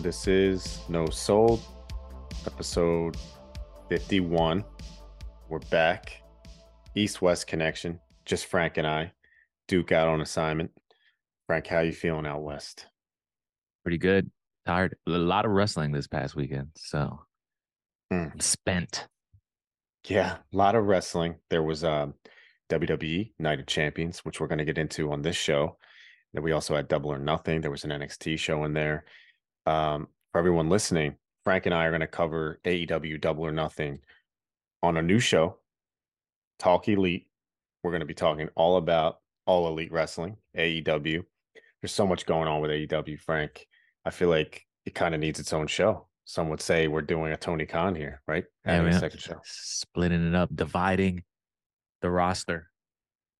This is No Sold, episode 51. We're back. East West connection. Just Frank and I. Duke out on assignment. Frank, how you feeling out west? Pretty good. Tired. A lot of wrestling this past weekend. So Mm. I'm spent. Yeah, a lot of wrestling. There was um WWE Night of Champions, which we're going to get into on this show. Then we also had Double or Nothing. There was an NXT show in there. Um, for everyone listening, Frank and I are going to cover AEW Double or Nothing on a new show, Talk Elite. We're going to be talking all about all elite wrestling, AEW. There's so much going on with AEW, Frank. I feel like it kind of needs its own show. Some would say we're doing a Tony Khan here, right? Yeah, man. second show. Splitting it up, dividing the roster.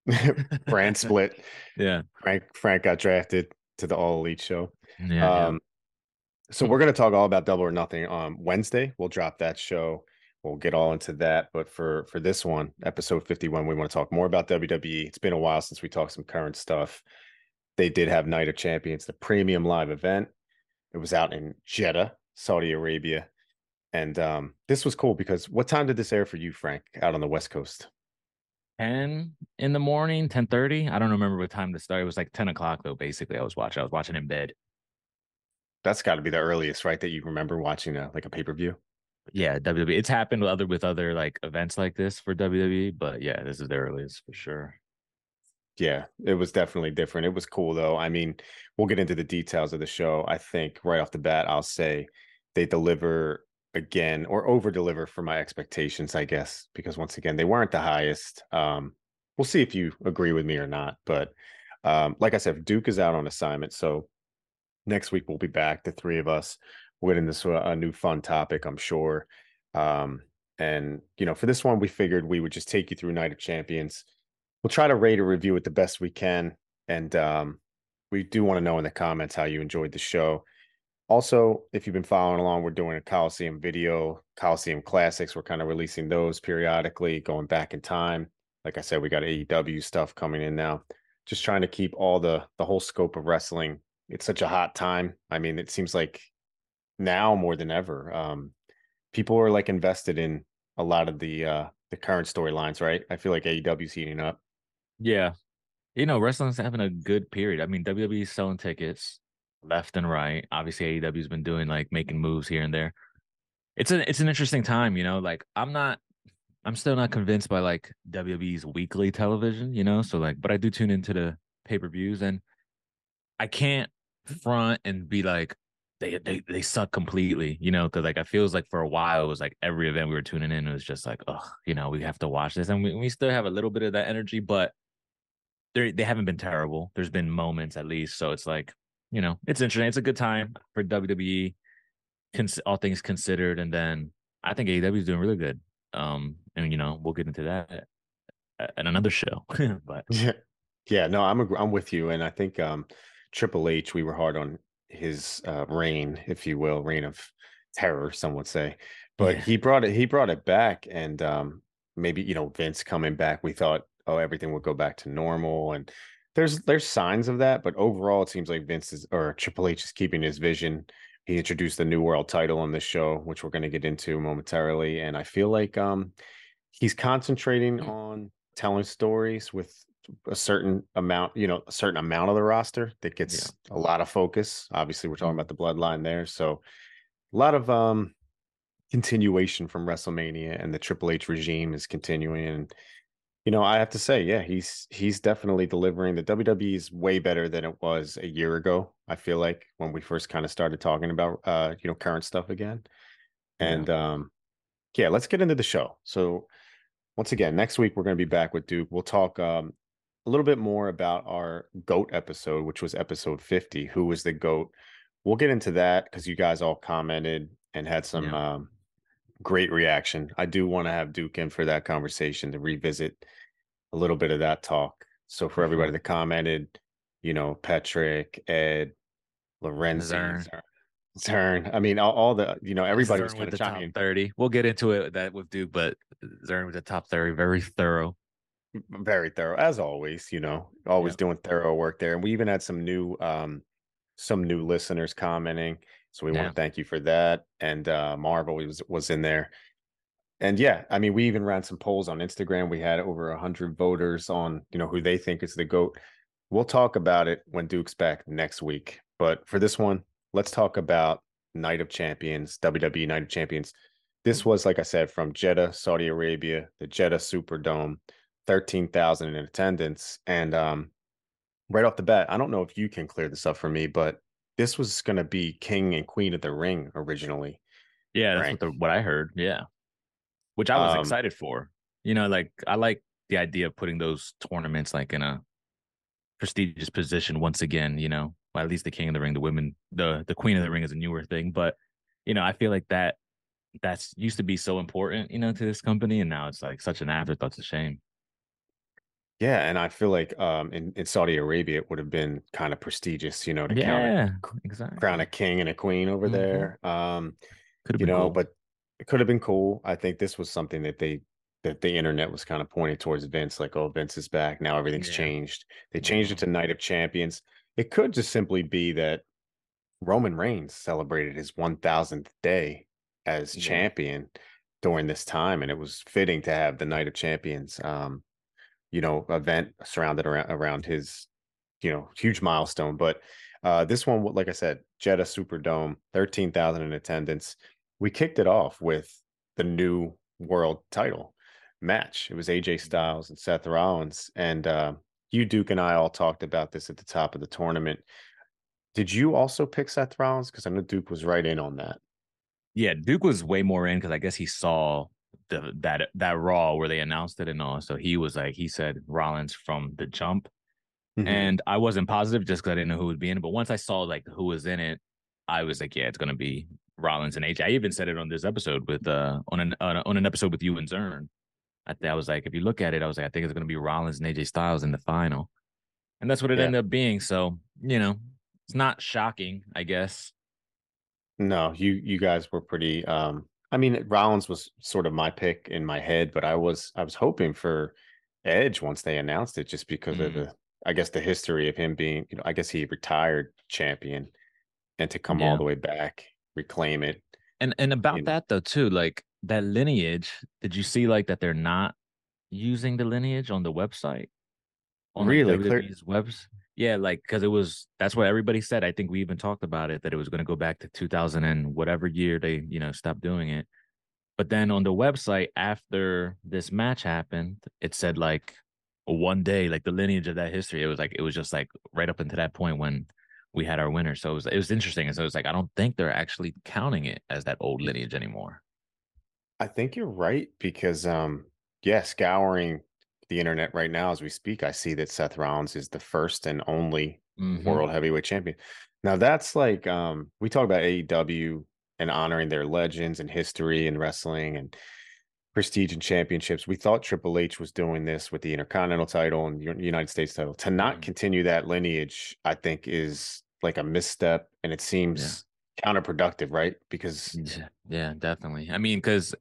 brand split. Yeah. Frank Frank got drafted to the All Elite show. Yeah. yeah. So we're going to talk all about Double or Nothing on Wednesday. We'll drop that show. We'll get all into that. But for for this one, episode fifty one, we want to talk more about WWE. It's been a while since we talked some current stuff. They did have Night of Champions, the premium live event. It was out in Jeddah, Saudi Arabia, and um, this was cool because what time did this air for you, Frank, out on the West Coast? 10 in the morning, 10 30. I don't remember what time to start. It was like 10 o'clock though, basically. I was watching. I was watching in bed. That's got to be the earliest, right? That you remember watching a, like a pay per view. Yeah, WWE. It's happened with other with other like events like this for WWE, but yeah, this is the earliest for sure. Yeah, it was definitely different. It was cool though. I mean, we'll get into the details of the show. I think right off the bat, I'll say they deliver again or over deliver for my expectations, I guess, because once again, they weren't the highest. Um, we'll see if you agree with me or not. But um, like I said, Duke is out on assignment. So next week we'll be back, the three of us. We'll into a new fun topic, I'm sure. Um, and you know, for this one, we figured we would just take you through Night of Champions we'll try to rate or review it the best we can. And um, we do want to know in the comments how you enjoyed the show. Also, if you've been following along, we're doing a Coliseum video, Coliseum Classics. We're kind of releasing those periodically, going back in time. Like I said, we got AEW stuff coming in now. Just trying to keep all the the whole scope of wrestling. It's such a hot time. I mean, it seems like now more than ever, um, people are like invested in a lot of the uh, the current storylines. Right? I feel like AEW's heating up. Yeah. You know, wrestling's having a good period. I mean, WWE's selling tickets left and right. Obviously, AEW's been doing like making moves here and there. It's an it's an interesting time, you know. Like I'm not I'm still not convinced by like WWE's weekly television, you know. So like, but I do tune into the pay-per-views and I can't front and be like they they they suck completely, you know, because like I feels like for a while it was like every event we were tuning in, it was just like, oh, you know, we have to watch this. And we, we still have a little bit of that energy, but they they haven't been terrible. There's been moments at least. So it's like, you know, it's interesting. It's a good time for WWE, cons- all things considered. And then I think AEW is doing really good. Um, and you know, we'll get into that at, at another show. but Yeah, yeah. No, I'm ag- I'm with you, and I think um, Triple H. We were hard on his uh, reign, if you will, reign of terror. Some would say, but Yeah. he brought it. He brought it back, and um, maybe you know Vince coming back. We thought, oh, everything would go back to normal, and there's there's signs of that. But overall, it seems like Vince is or Triple H is keeping his vision. He introduced the new world title on this show, which we're going to get into momentarily, and I feel like um, he's concentrating on telling stories with a certain amount, you know, a certain amount of the roster that gets a lot of focus. Obviously, we're talking about the bloodline there. So a lot of um continuation from WrestleMania and the Triple H regime is continuing. And you know, I have to say, yeah, he's he's definitely delivering. The WWE is way better than it was a year ago. I feel like when we first kind of started talking about uh, you know, current stuff again. Yeah. And um yeah, let's get into the show. So once again, next week we're going to be back with Duke. We'll talk um, a little bit more about our GOAT episode, which was episode 50. Who was the GOAT? We'll get into that because you guys all commented and had some Yeah. um, great reaction. I do want to have Duke in for that conversation to revisit a little bit of that talk. So for everybody that commented, you know, Patrick, Ed, Lorenzo, Zern. Zern. I mean, all, all the, you know, everybody was Zern kind with of the top chiming. 30. We'll get into it that with Duke, but Zern was the top 30, very thorough. Very thorough as always you know always Yep. doing thorough work there and we even had some new um some new listeners commenting So we Yeah. want to thank you for that. And uh, Marvel was was in there. And yeah, I mean, we even ran some polls on Instagram. We had over hundred voters on, you know, who they think is the goat. We'll talk about it when Duke's back next week. But for this one, let's talk about Night of Champions, WWE Night of Champions. This was, like I said, from Jeddah, Saudi Arabia, the Jeddah Superdome, thirteen thousand in attendance, and um, right off the bat, I don't know if you can clear this up for me, but this was going to be King and Queen of the Ring originally. Yeah, that's what the what I heard. Yeah, which I was Um, excited for. You know, like I like the idea of putting those tournaments like in a prestigious position once again. You know, well, at least the King of the Ring, the women, the the Queen of the Ring is a newer thing, but you know, I feel like that that's used to be so important, you know, to this company, and now it's like such an afterthought. It's a shame. Yeah, and I feel like um, in in Saudi Arabia it would have been kind of prestigious, you know, to count a, exactly. crown a king and a queen over Mhm. there. Um, Could have you been know, cool. but it could have been cool. I think this was something that they that the internet was kind of pointing towards Vince, like, oh, Vince is back. Now everything's Yeah. changed. They changed it to Night of Champions. It could just simply be that Roman Reigns celebrated his 1000th day as Yeah. champion during this time, and it was fitting to have the Night of Champions, um, you know, event surrounded around around his, you know, huge milestone. But uh, this one, like I said, Jeddah Superdome, thirteen thousand in attendance. We kicked it off with the new world title match. It was AJ Styles and Seth Rollins, and uh, you, Duke, and I all talked about this at the top of the tournament. Did you also pick Seth Rollins? Because I know Duke was right in on that. Yeah, Duke was way more in because I guess he saw the that that Raw where they announced it and all. So he was like, he said Rollins from the jump, Mhm. and I wasn't positive just because I didn't know who would be in it. But once I saw like who was in it, I was like, yeah, it's gonna be Rollins and AJ. I even said it on this episode with uh on an on, on an episode with you and Zern. I, th- I was like, if you look at it, I was like, I think it's gonna be Rollins and AJ Styles in the final, and that's what it Yeah. ended up being. So you know, it's not shocking, I guess. No, you you guys were pretty um I mean Rollins was sort of my pick in my head, but I was I was hoping for Edge once they announced it just because of Mm. the I guess the history of him being, you know, I guess he retired champion and to come Yeah. all the way back, reclaim it. And and about know. that though too, like that lineage, did you see like that they're not using the lineage on the website? On like, Really? Clear- WWE's webs? Yeah, like because it was that's what everybody said. I think we even talked about it that it was going to go back to 2000 and whatever year they you know stopped doing it. But then on the website after this match happened, it said like one day, like the lineage of that history. It was like it was just like right up into that point when we had our winner. So it was it was interesting. And so it's like I don't think they're actually counting it as that old lineage anymore. I think you're right because um yeah, scouring the internet right now as we speak, I see that Seth Rollins is the first and only Mhm. world heavyweight champion. Now that's like um we talk about AEW and honoring their legends and history and wrestling and prestige and championships. We thought Triple H was doing this with the Intercontinental title and United States title. To not Mhm. continue that lineage, I think is like a misstep and it seems counterproductive, right? Because Yeah, yeah, definitely. I mean, because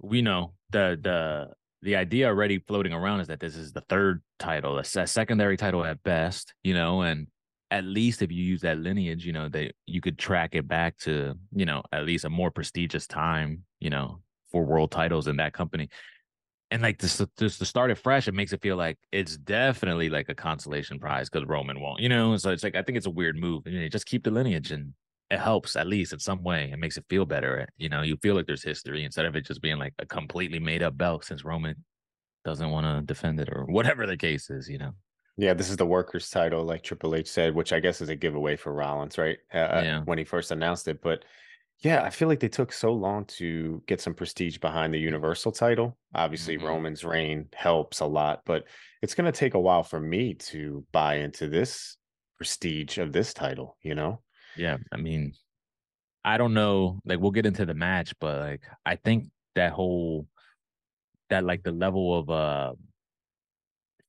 we know the the the idea already floating around is that this is the third title, a, secondary title at best, you know, and at least if you use that lineage, you know, that you could track it back to, you know, at least a more prestigious time, you know, for world titles in that company. And like this, just to start it fresh, it makes it feel like it's definitely like a consolation prize because Roman won't, you know. So it's like I think it's a weird move. You know, just keep the lineage and it helps at least in some way. It makes it feel better. You know, you feel like there's history instead of it just being like a completely made up belt since Roman doesn't want to defend it or whatever the case is, you know. Yeah, this is the workers' title, like Triple H said, which I guess is a giveaway for Rollins, right? Uh, Yeah. When he first announced it, but yeah, I feel like they took so long to get some prestige behind the Universal title. Obviously, Mhm. Roman's reign helps a lot, but it's going to take a while for me to buy into this prestige of this title. You know? Yeah, I mean, I don't know. Like, we'll get into the match, but like, I think that whole that like the level of uh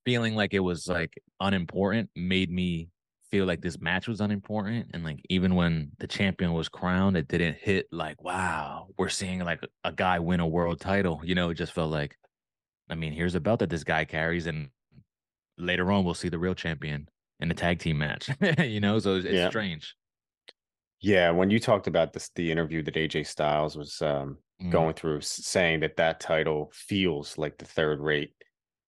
feeling like it was like unimportant made me feel like this match was unimportant and like even when the champion was crowned it didn't hit like wow we're seeing like a, guy win a world title you know it just felt like i mean here's a belt that this guy carries and later on we'll see the real champion in the tag team match you know so it's, it's Yeah. strange Yeah, when you talked about this, the interview that AJ Styles was um, Mm, going through, saying that that title feels like the third rate,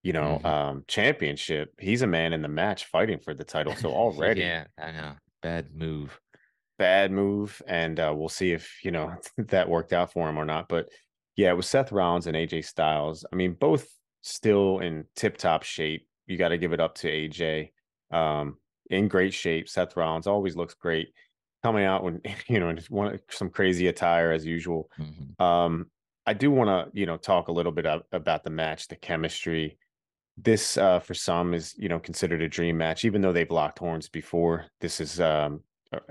you know, mhm. um, championship. He's a man in the match fighting for the title. So already yeah, I know. Bad move. bad move, and uh, we'll see if you know that worked out for him or not. But yeah, it was Seth Rollins and AJ Styles. I mean, both still in tip top shape. You got to give it up to AJ. Um, in great shape. Seth Rollins always looks great coming out when you know in one some crazy attire as usual. Mhm. Um, I do want to you know talk a little bit about the match, the chemistry. This uh, for some is you know considered a dream match, even though they've locked horns before. This is um,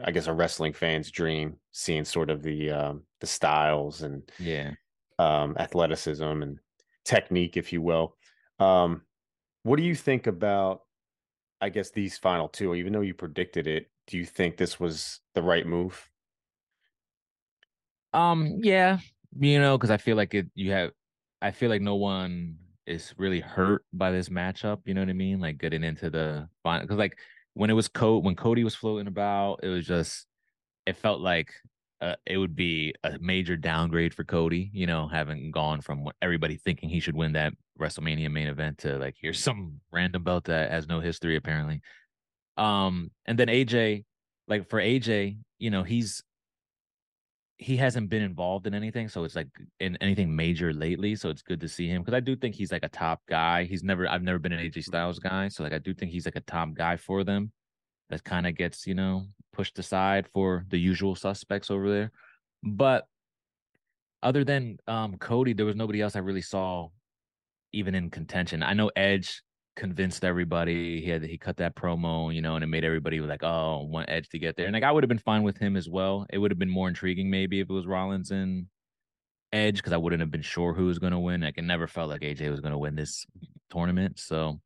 I guess a wrestling fan's dream, seeing sort of the um, the styles and Yeah. um, athleticism and technique, if you will. Um, what do you think about? I guess these final two, even though you predicted it, do you think this was the right move? Um, yeah, you know, because I feel like it you have I feel like no one is really hurt by this matchup, you know what I mean? Like getting into the final because like when it was Code when Cody was floating about, it was just it felt like uh, it would be a major downgrade for Cody, you know, having gone from everybody thinking he should win that WrestleMania main event to like here's some random belt that has no history apparently. Um, and then AJ, like for AJ, you know, he's he hasn't been involved in anything, so it's like in anything major lately. So it's good to see him because I do think he's like a top guy. He's never I've never been an AJ Styles guy, so like I do think he's like a top guy for them. That kind of gets you know pushed aside for the usual suspects over there. But other than um Cody, there was nobody else I really saw even in contention. I know Edge convinced everybody. He had he cut that promo, you know, and it made everybody like, oh, want Edge to get there. And like I would have been fine with him as well. It would have been more intriguing maybe if it was Rollins and Edge because I wouldn't have been sure who was going to win. Like it never felt like AJ was going to win this tournament. So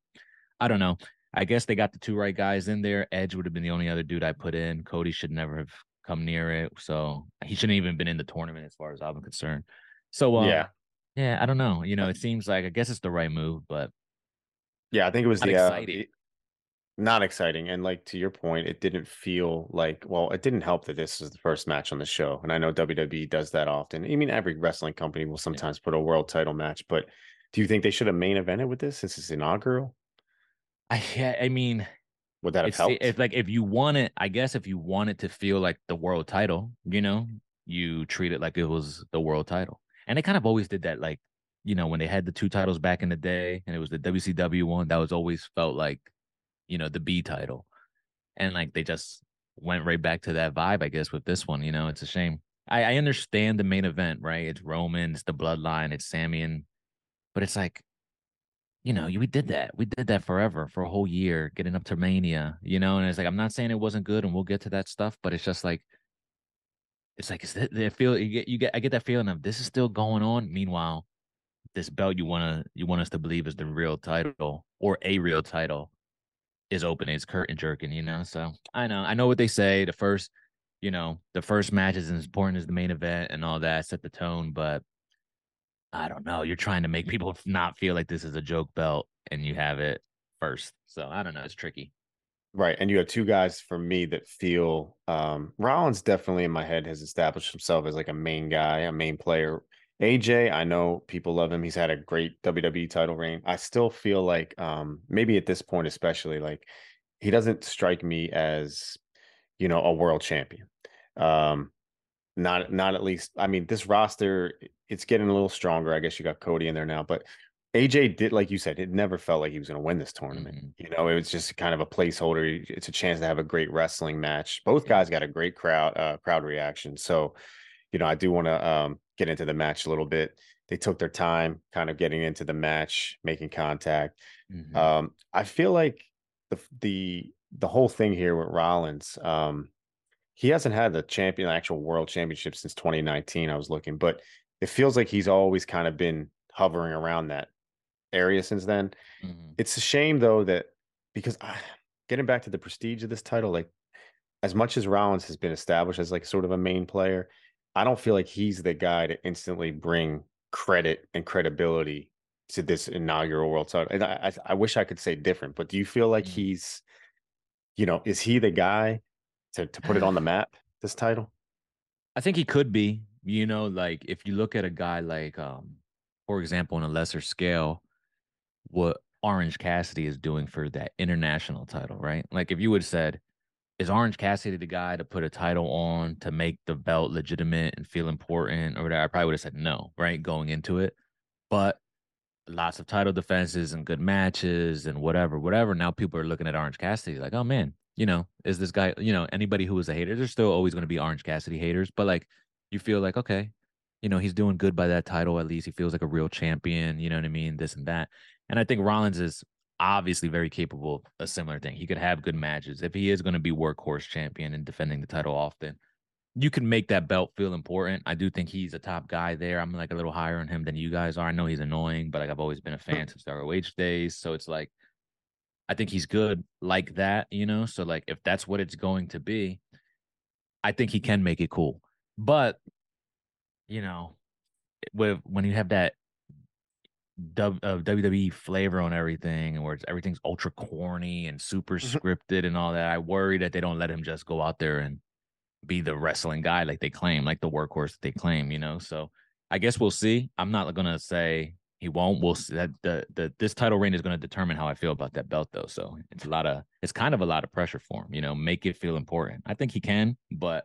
I don't know. I guess they got the two right guys in there. Edge would have been the only other dude I put in. Cody should never have come near it. So he shouldn't even been in the tournament as far as I'm concerned. So um Yeah, yeah, I don't know. You know, Uh, it seems like I guess it's the right move, but yeah. I think it was not the uh, exciting. it- not exciting, and like to your point, it didn't feel like. Well, it didn't help that this is the first match on the show, and I know WWE does that often. I mean, every wrestling company will Yeah. sometimes put a world title match, but do you think they should have main evented with this since it's inaugural? I yeah, I mean, Would that have helped? it's like if you want it, I guess if you want it to feel like the world title, you know, you treat it like it was the world title. And they kind of always did that, like, you know, when they had the two titles back in the day and it was the WCW one, that was always felt like, you know, the B title. And like they just went right back to that vibe, I guess, with this one. You know, it's a shame. I, I understand the main event, right? It's Roman, it's the bloodline, it's Sammy, and but it's like you know, we did that. We did that forever for a whole year, getting up to Mania, you know, and it's like I'm not saying it wasn't good and we'll get to that stuff, but it's just like it's like is that they feel you get you get I get that feeling of this is still going on. Meanwhile, this belt you wanna you want us to believe is the real title or a real title is open, it's curtain jerking, you know. So I know, I know what they say. The first, you know, the first match is as important as the main event and all that, set the tone, but I don't know. You're trying to make people not feel like this is a joke belt and you have it first. So I don't know. It's tricky. Right. And you have two guys for me that feel um Rollins definitely in my head has established himself as like a main guy, a main player. AJ, I know people love him. He's had a great WWE title reign. I still feel like um maybe at this point especially like he doesn't strike me as you know a world champion. Um not not at least I mean this roster it's getting a little stronger. I guess you got Cody in there now, but AJ did like you said, it never felt like he was going to win this tournament. Mhm. You know, it was just kind of a placeholder. It's a chance to have a great wrestling match. Both guys got a great crowd uh crowd reaction. So, you know, I do want to um get into the match a little bit. They took their time kind of getting into the match, making contact. Mhm. Um I feel like the the the whole thing here with Rollins um he hasn't had the champion actual world championship since 2019 I was looking, but it feels like he's always kind of been hovering around that area since then. Mhm. It's a shame though that because I, getting back to the prestige of this title, like as much as Rollins has been established as like sort of a main player, I don't feel like he's the guy to instantly bring credit and credibility to this inaugural world title. And I, I, I wish I could say different, but do you feel like Mm. he's, you know, is he the guy to to put it on the map? this title? I think he could be. You know, like if you look at a guy like, um, for example, on a lesser scale, what Orange Cassidy is doing for that international title, right? Like if you would have said, is Orange Cassidy the guy to put a title on to make the belt legitimate and feel important or whatever? I probably would have said no, right? Going into it. But lots of title defenses and good matches and whatever, whatever. Now people are looking at Orange Cassidy like, oh man, you know, is this guy, you know, anybody who was a hater, there's still always going to be Orange Cassidy haters, but like you feel like, okay, you know, he's doing good by that title. At least he feels like a real champion, you know what I mean? This and that. And I think Rollins is obviously very capable of a similar thing. He could have good matches. If he is going to be workhorse champion and defending the title often, you can make that belt feel important. I do think he's a top guy there. I'm like a little higher on him than you guys are. I know he's annoying, but like I've always been a fan since the ROH days. So it's like I think he's good like that, you know. So like if that's what it's going to be, I think he can make it cool. But you know, with when you have that w, uh, WWE flavor on everything, and where it's, everything's ultra corny and super mm-hmm. scripted and all that, I worry that they don't let him just go out there and be the wrestling guy like they claim, like the workhorse that they claim, you know. So I guess we'll see. I'm not gonna say he won't. We'll see that the the this title reign is gonna determine how I feel about that belt though. So it's a lot of it's kind of a lot of pressure for him, you know, make it feel important. I think he can, but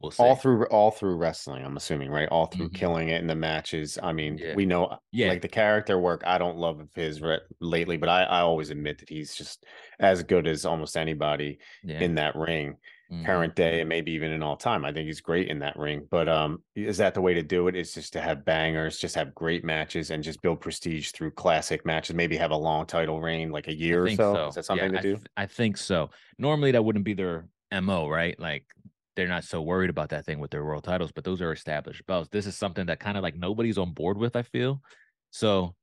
We'll see. All through all through wrestling, I'm assuming, right? All through mm-hmm. killing it in the matches. I mean, yeah. we know yeah. like the character work, I don't love of his re- lately, but I, I always admit that he's just as good as almost anybody yeah. in that ring. Mm-hmm. Current day and maybe even in all time. I think he's great in that ring. But um, is that the way to do it? Is just to have bangers, just have great matches and just build prestige through classic matches, maybe have a long title reign, like a year or so. so. Is that something to I do? Th- I think so. Normally that wouldn't be their MO, right? Like they're not so worried about that thing with their world titles, but those are established belts. This is something that kind of like nobody's on board with, I feel. So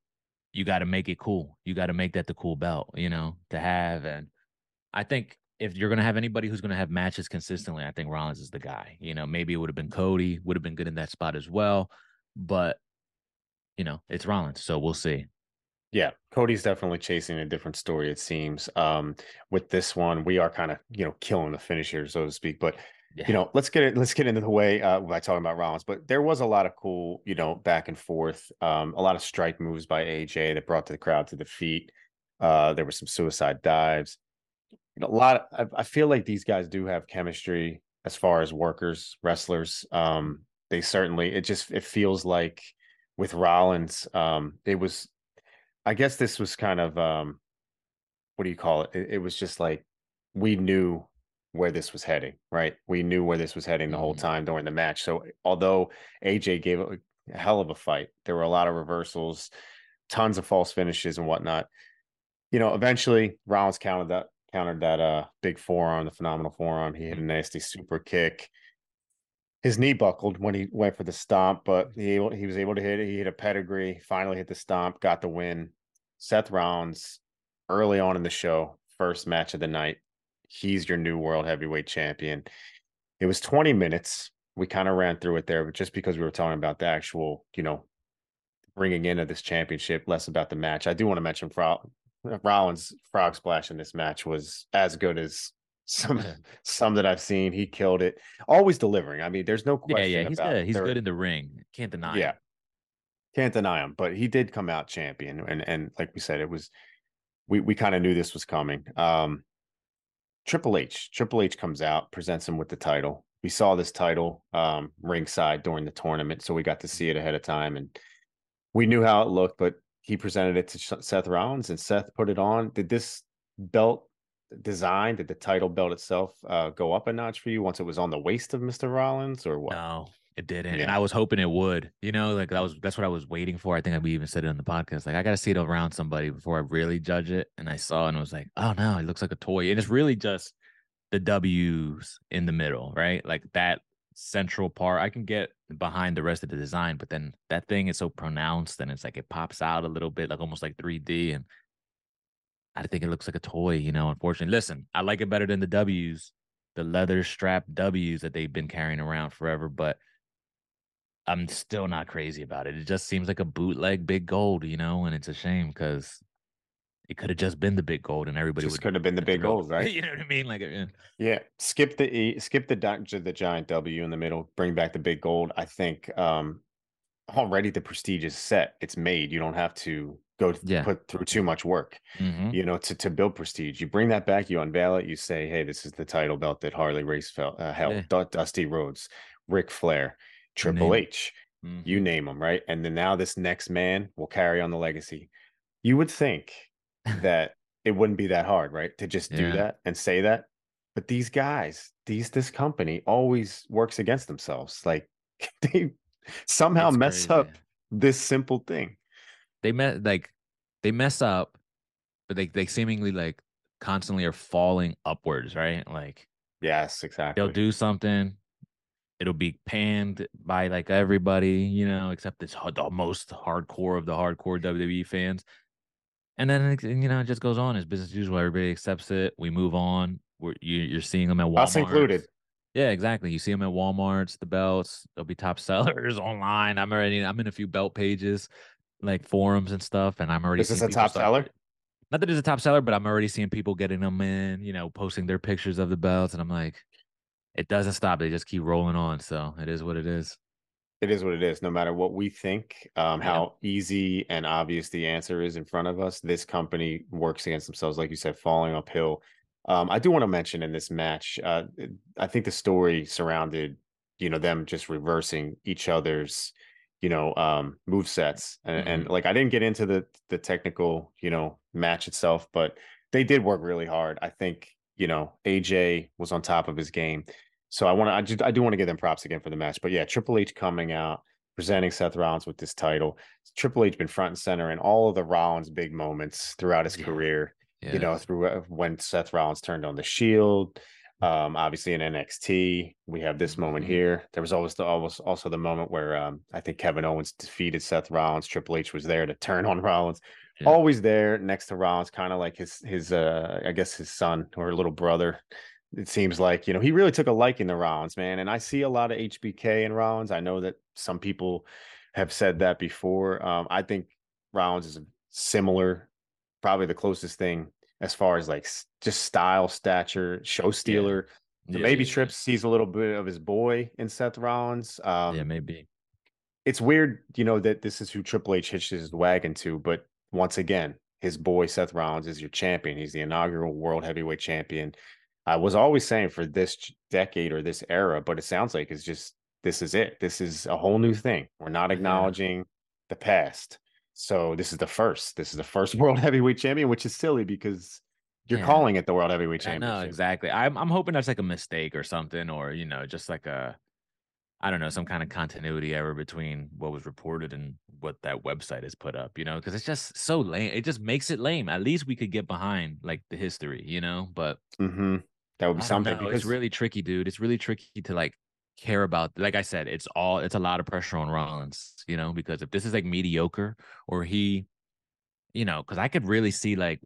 you got to make it cool. You got to make that the cool belt, you know, to have. And I think if you're going to have anybody who's going to have matches consistently, I think Rollins is the guy. You know, maybe it would have been Cody, would have been good in that spot as well. But, you know, it's Rollins. So we'll see. Yeah, Cody's definitely chasing a different story, it seems. Um, with this one, we are kind of, you know, killing the finish here, so to speak. But you know, let's get it. Let's get into the way uh, by talking about Rollins. But there was a lot of cool, you know, back and forth. Um, a lot of strike moves by AJ that brought the crowd to the feet. Uh, there were some suicide dives. You know, a lot. Of, I, I, feel like these guys do have chemistry as far as workers, wrestlers. Um, they certainly. It just it feels like with Rollins, um, it was. I guess this was kind of um, what do you call it? It, it was just like we knew where this was heading, right? We knew where this was heading the whole mm-hmm. time during the match. So although AJ gave a hell of a fight, there were a lot of reversals, tons of false finishes and whatnot. You know, eventually Rollins countered that countered that uh big forearm, the phenomenal forearm. He hit a mm-hmm. nasty super kick. His knee buckled when he went for the stomp, but he he was able to hit it. He hit a pedigree, finally hit the stomp, got the win. Seth Rollins early on in the show, first match of the night, he's your new world heavyweight champion. It was 20 minutes. We kind of ran through it there, but just because we were talking about the actual, you know, bringing in of this championship, less about the match. I do want to mention Fro- Rollins' frog splash in this match was as good as some some that I've seen. He killed it. Always delivering. I mean, there's no question. Yeah, yeah, he's good. He's good in the ring. Can't deny. Yeah, him. can't deny him. But he did come out champion, and and like we said, it was we we kind of knew this was coming. Um, Triple H. Triple H comes out, presents him with the title. We saw this title um, ringside during the tournament, so we got to see it ahead of time, and we knew how it looked. But he presented it to Seth Rollins, and Seth put it on. Did this belt design, did the title belt itself uh, go up a notch for you once it was on the waist of Mister Rollins, or what? No, it didn't, yeah. and I was hoping it would. You know, like that was that's what I was waiting for. I think we even said it on the podcast. Like I got to see it around somebody before I really judge it. And I saw, and I was like, oh no, it looks like a toy. And it's really just the W's in the middle, right? Like that central part. I can get behind the rest of the design, but then that thing is so pronounced, and it's like it pops out a little bit, like almost like 3D. And I think it looks like a toy. You know, unfortunately, listen, I like it better than the W's, the leather strap W's that they've been carrying around forever, but I'm still not crazy about it. It just seems like a bootleg big gold, you know, and it's a shame because it could have just been the big gold and everybody Just could have been the big gold, right? you know what I mean? Like, yeah. Yeah, skip the E, skip the di- the giant W in the middle, bring back the big gold. I think um already the prestige is set. It's made. You don't have to go Yeah. put through too much work, Mhm. you know, to to build prestige. You bring that back, you unveil it, you say, "Hey, this is the title belt that Harley Race felt uh, held." Yeah. Du- Dusty Rhodes, Ric Flair, Triple name. H, Mhm. you name them, right? And then now this next man will carry on the legacy. You would think that it wouldn't be that hard, right? To just do Yeah. that and say that. But these guys, these this company always works against themselves. Like they somehow It's mess up this simple thing. They mess like they mess up, but they they seemingly like constantly are falling upwards, right? Like Yes, exactly. they'll do something, it'll be panned by like everybody, you know, except it's the most hardcore of the hardcore WWE fans. And then you know it just goes on as business as usual. Everybody accepts it. We move on. We're you, you're seeing them at Walmart. Us included. Yeah, exactly. You see them at Walmart's, the belts. They'll be top sellers online. I'm already. I'm in a few belt pages, like forums and stuff, and I'm already. This is a top start- seller? Not that it's a top seller, but I'm already seeing people getting them in. You know, posting their pictures of the belts, and I'm like, it doesn't stop. They just keep rolling on. So it is what it is. It is what it is. No matter what we think, um, Yeah. how easy and obvious the answer is in front of us, this company works against themselves, like you said, falling uphill. Um, I do want to mention in this match, uh, I think the story surrounded, you know, them just reversing each other's, you know, um, move sets, and, and like I didn't get into the the technical, you know, match itself, but they did work really hard. I think, you know, AJ was on top of his game. So I want to, I just, I do want to give them props again for the match. But yeah, Triple H coming out, presenting Seth Rollins with this title. Triple H been front and center in all of the Rollins big moments throughout his Yeah. career. Yeah. You know, through uh, when Seth Rollins turned on the Shield. Um, obviously in NXT, we have this moment Mhm. here. There was always the almost also the moment where um, I think Kevin Owens defeated Seth Rollins. Triple H was there to turn on Rollins. Yeah. Always there next to Rollins, kind of like his his uh I guess his son or little brother it seems like you know he really took a liking to Rollins, man. And I see a lot of HBK in Rollins. I know that some people have said that before. Um, I think Rollins is similar, probably the closest thing as far as like just style, stature, show stealer. The Yeah, baby yeah, yeah. Trips sees a little bit of his boy in Seth Rollins. Um, yeah, maybe. it's weird, you know, that this is who Triple H hitches his wagon to, but once again, his boy Seth Rollins is your champion. He's the inaugural world heavyweight champion. I was always saying for this decade or this era, but it sounds like it's just this is it. This is a whole new thing. We're not Yeah. acknowledging the past. So this is the first. This is the first world heavyweight champion, which is silly because you're Yeah. calling it the world heavyweight I championship. know exactly. I'm I'm hoping that's like a mistake or something, or you know, just like a, I don't know, some kind of continuity error between what was reported and what that website has put up. You know, because it's just so lame. It just makes it lame. At least we could get behind like the history, you know. But hmm That would be something because it's really tricky, dude. It's really tricky to like care about. Like I said, it's all it's a lot of pressure on Rollins, you know, because if this is like mediocre or he, you know, because I could really see like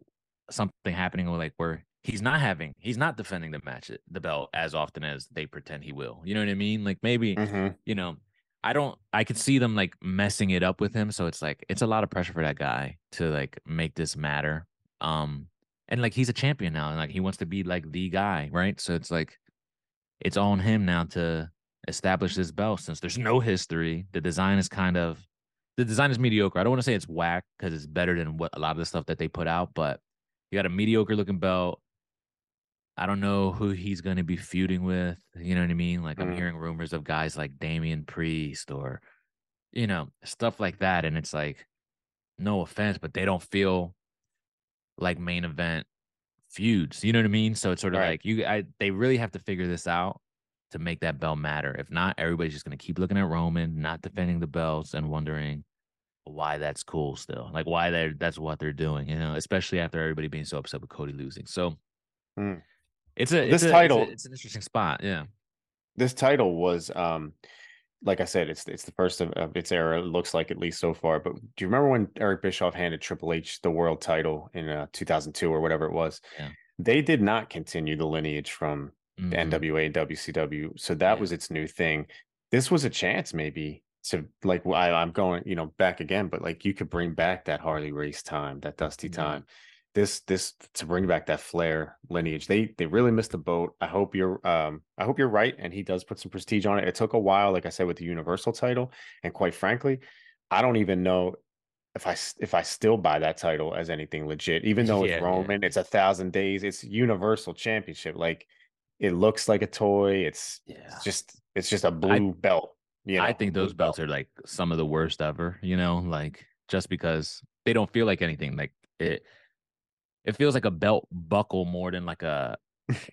something happening with like where he's not having he's not defending the match the belt as often as they pretend he will. You know what I mean? Like maybe Mhm. you know. I don't I could see them like messing it up with him. So it's like it's a lot of pressure for that guy to like make this matter. Um and like he's a champion now and like he wants to be like the guy, right? So it's like it's on him now to establish this belt since there's no history. The design is kind of the design is mediocre. I don't want to say it's whack because it's better than what a lot of the stuff that they put out, but you got a mediocre looking belt. I don't know who he's going to be feuding with. You know what I mean? Like I'm Mm. hearing rumors of guys like Damian Priest or, you know, stuff like that. And it's like, no offense, but they don't feel like main event feuds. You know what I mean? So it's sort of Right. like you, I, they really have to figure this out to make that belt matter. If not, everybody's just going to keep looking at Roman, not defending the belts, and wondering why that's cool still. Like why they're that's what they're doing. You know, especially after everybody being so upset with Cody losing. So Mm. it's a it's this a- it's a- title- It's, an interesting spot. Yeah. this title was um like I said, it's it's the first of, of its era. It looks like at least so far. But do you remember when Eric Bischoff handed Triple H the world title in uh, 2002 or whatever it was? Yeah. They did not continue the lineage from Mhm. NWA and WCW, so that Yeah. was its new thing. This was a chance, maybe to like I, I'm going, you know, back again, but like you could bring back that Harley race time, that Dusty Mhm. time. This this to bring back that Flair lineage. They they really missed the boat. I hope you're um I hope you're right and he does put some prestige on it. It took a while, like I said, with the Universal title, and quite frankly, I don't even know if I if I still buy that title as anything legit. Even though it's Yeah, yeah. Roman, it's a thousand days, it's Universal Championship. Like it looks like a toy. It's Yeah. it's just it's just a blue belt. You know, I think blue those belts are like some of the worst ever, you know, like just because they don't feel like anything. Like it it feels like a belt buckle more than like a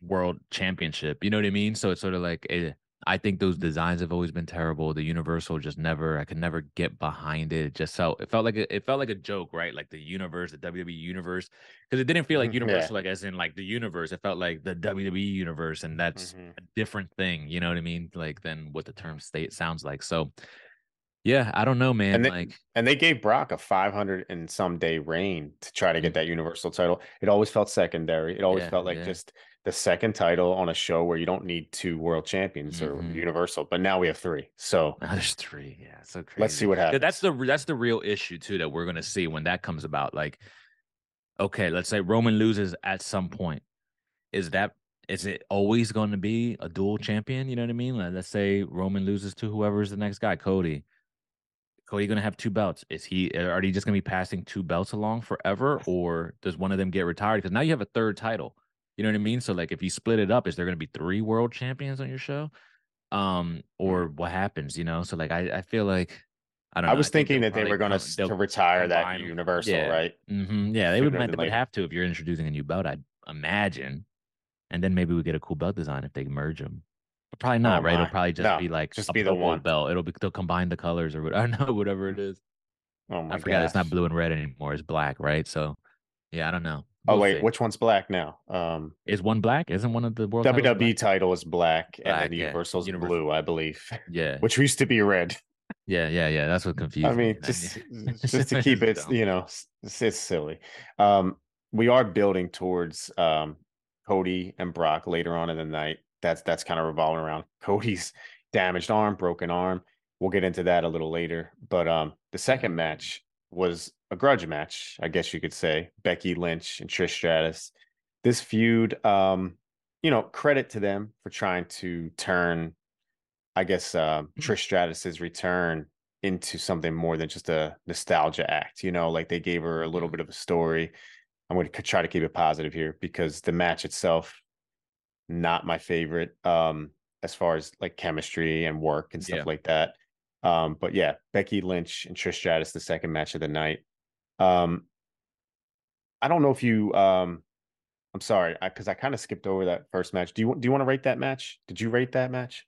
world championship. You know what I mean? So it's sort of like eh, I think those designs have always been terrible. The universal just never I could never get behind it. It just felt it felt like a, it felt like a joke, right? Like the universe, the WWE universe. Because it didn't feel like Mhm, yeah. universal, like as in like the universe. It felt like the WWE universe, and that's Mhm. a different thing. You know what I mean? Like than what the term state sounds like. So yeah, I don't know, man. And they- like And they gave Brock a 500 and some day reign to try to get that Universal title. It always felt secondary. It always Yeah, felt like yeah. just the second title on a show where you don't need two world champions or Mhm. Universal. But now we have three. So now there's three. Yeah, so crazy. let's see what happens. That's the that's the real issue too that we're gonna see when that comes about. Like, okay, let's say Roman loses at some point. Is that is it always going to be a dual champion? You know what I mean? Like, let's say Roman loses to whoever's the next guy, Cody. Cody gonna have two belts. Is he are they just gonna be passing two belts along forever, or does one of them get retired? Because now you have a third title. You know what I mean? So like if you split it up, is there gonna be three world champions on your show? Um, or what happens, you know? So like I, I feel like I don't know. I was think thinking that they were going to retire that. Universal, Yeah. right? Mhm, Yeah, they would, might- would have to if you're introducing a new belt. I'd imagine, and then maybe we get a cool belt design if they merge them. But probably not, right? Oh my. It'll probably just No, be like just be the one. belt. It'll be they'll combine the colors or what, I don't know whatever it is. Oh my I forgot it's not blue and red anymore. It's black, right? So yeah, I don't know. Oh We'll wait, see. which one's black now? Um is one black? Isn't one of the world WWE title is black, and Black, then yeah. Universal's Universal. blue, I believe. Yeah, Which used to be red. yeah, yeah, yeah. That's what confused I me. mean, just just to keep it, you know, it's, it's silly. Um, we are building towards um Cody and Brock later on in the night. That's that's kind of revolving around Cody's damaged arm, broken arm. We'll get into that a little later. But um, the second match was a grudge match, I guess you could say. Becky Lynch and Trish Stratus. This feud, um, you know, credit to them for trying to turn, I guess, um, Trish Stratus's return into something more than just a nostalgia act. You know, like they gave her a little Mhm. bit of a story. I'm going to try to keep it positive here because the match itself, not my favorite, um, as far as like chemistry and work and stuff Yeah. like that. Um, but yeah, Becky Lynch and Trish Stratus, the second match of the night. Um, I don't know if you, um, I'm sorry, because I, kind of skipped over that first match. Do you do you want to rate that match? Did you rate that match?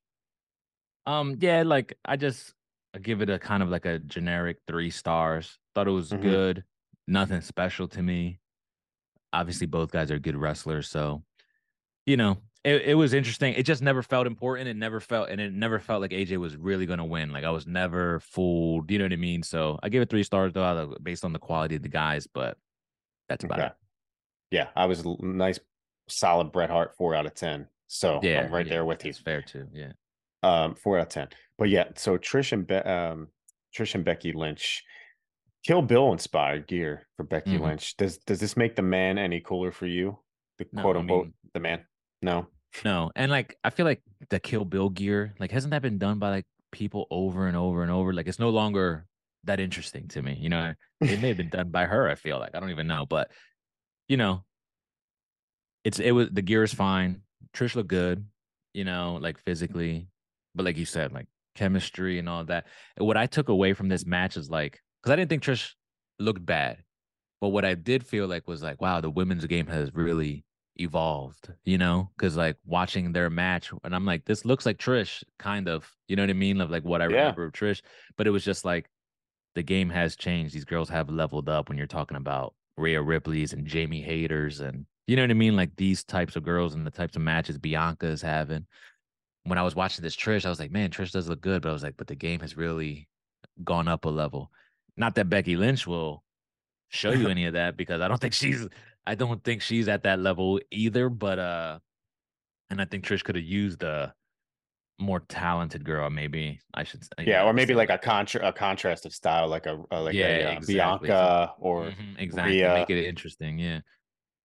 Um, yeah, like I just I give it a kind of like a generic three stars. Thought it was Mhm. good, nothing special to me. Obviously, both guys are good wrestlers, so you know it, it was interesting. It just never felt important. It never felt, and it never felt like AJ was really gonna win. Like I was never fooled. You know what I mean? So I gave it three stars though, based on the quality of the guys. But that's about Okay. Yeah, I was nice, solid Bret Hart, four out of ten. So. Yeah, I'm right yeah, there with you. Fair too. Yeah. Um, four out of ten. But yeah, so Trish and Be- um, Trish and Becky Lynch, Kill Bill inspired gear for Becky Mhm. Lynch. Does does this make the man any cooler for you? The No, quote I unquote mean- the man. No. No, and like I feel like the Kill Bill gear, like hasn't that been done by like people over and over and over? Like it's no longer that interesting to me. You know, it may have been done by her. I feel like I don't even know, but you know, it's it was the gear is fine. Trish looked good, you know, like physically, but like you said, like chemistry and all that. What I took away from this match is like, because I didn't think Trish looked bad, but what I did feel like was like, wow, the women's game has really evolved, you know, because like watching their match, and I'm like, this looks like Trish, kind of, you know what I mean, of like what I Yeah. remember of Trish, but it was just like the game has changed. These girls have leveled up when you're talking about Rhea Ripley's and Jamie Hayter's, and you know what I mean, like these types of girls and the types of matches Bianca is having. When I was watching this Trish, I was like, man, Trish does look good, but I was like, but the game has really gone up a level. Not that Becky Lynch will show you any of that because I don't think she's I don't think she's at that level either. But uh and I think Trish could have used a more talented girl, maybe I should say. Yeah, or maybe like a contra a contrast of style, like a, a like Yeah, a, uh, exactly. Bianca or Mhm, exactly. Rhea. Make it interesting. Yeah.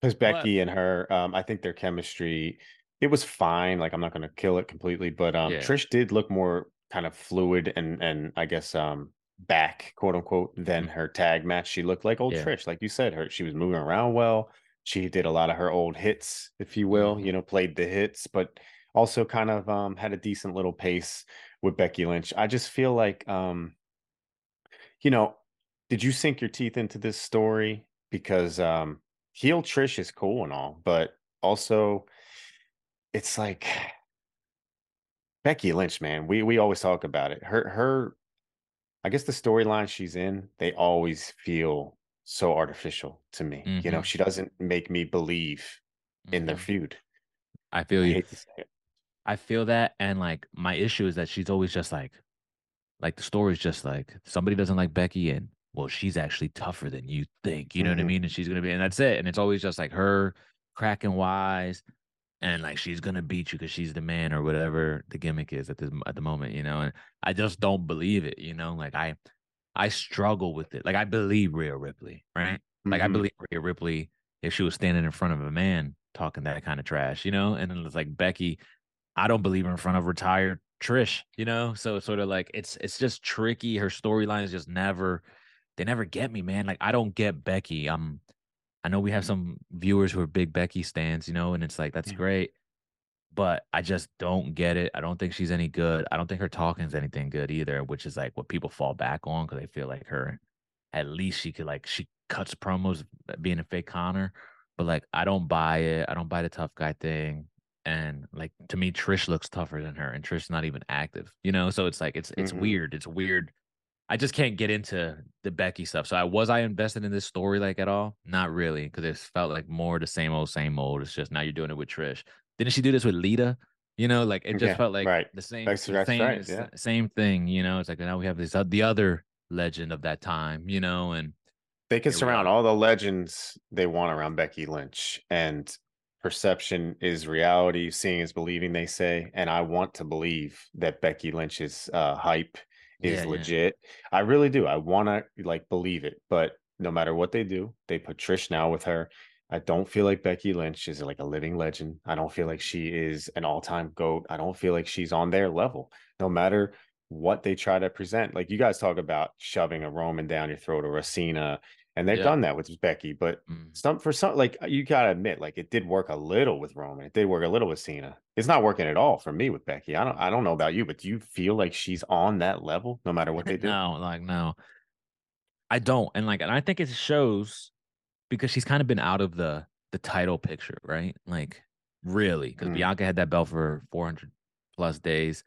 because But Becky and her, um, I think their chemistry, it was fine. Like I'm not going to kill it completely, but um, Yeah. Trish did look more kind of fluid and and I guess um back quote unquote than her tag match. She looked like old Mm-hmm. Yeah. Trish, like you said. Her she was moving around well. She did a lot of her old hits, if you will. Mhm. You know, played the hits, but also kind of um had a decent little pace with Becky Lynch. I just feel like um, you know, did you sink your teeth into this story because um heel Trish is cool and all, but also it's like Becky Lynch, man. We we always talk about it. Her her I guess the storyline she's in, they always feel so artificial to me. You know, Mhm. she doesn't make me believe in their Mhm. feud. I feel I you. hate to say it. I feel that, and like my issue is that she's always just like, like the story's just like somebody doesn't like Becky, and well, she's actually tougher than you think. You know what I Mhm. mean? And she's gonna be, and that's it. And it's always just like her cracking wise, and like she's gonna beat you because she's the man or whatever the gimmick is at the at the moment. You know, and I just don't believe it. You know, like I I struggle with it. Like I believe Rhea Ripley, right? Like I Mhm. believe Rhea Ripley if she was standing in front of a man talking that kind of trash, you know. And then it's like Becky, I don't believe her in front of retired Trish, you know. So it's sort of like it's it's just tricky. Her storylines just never they never get me, man. Like I don't get Becky. Um, I know we have some viewers who are big Becky stands, you know, and it's like that's Yeah. great, but I just don't get it. I don't think she's any good. I don't think her talking's anything good either, which is like what people fall back on because they feel like her. At least she could like she cuts promos uh, being a fake Conor, but like I don't buy it. I don't buy the tough guy thing. And like to me, Trish looks tougher than her, and Trish's not even active, you know. So it's like it's it's Mhm. weird. It's weird. I just can't get into the Becky stuff. So I was I invested in this story like at all? Not really, because it felt like more the same old, same old. It's just now you're doing it with Trish. Didn't she do this with Lita? You know, like it just Yeah, felt like right. the same, That's- that's same, right, yeah. same thing. You know, it's like now we have this uh, the other legend of that time. You know, and They can surround all the legends they want around Becky Lynch, and perception is reality. Seeing is believing, they say, and I want to believe that Becky Lynch's uh, hype is Yeah, yeah. legit. I really do. I want to like believe it, but no matter what they do, they put Trish now with her. I don't feel like Becky Lynch is like a living legend. I don't feel like she is an all-time goat. I don't feel like she's on their level. No matter what they try to present, like you guys talk about shoving a Roman down your throat or a Cena, and they've Yeah. done that with Becky. But Mm. some for some, like you gotta admit, like it did work a little with Roman. It did work a little with Cena. It's not working at all for me with Becky. I don't. I don't know about you, but do you feel like she's on that level no matter what they do? No, like no, I don't, and like, and I think it shows because she's kind of been out of the the title picture, right? Like, really, because Mm. Bianca had that belt for 400 plus days.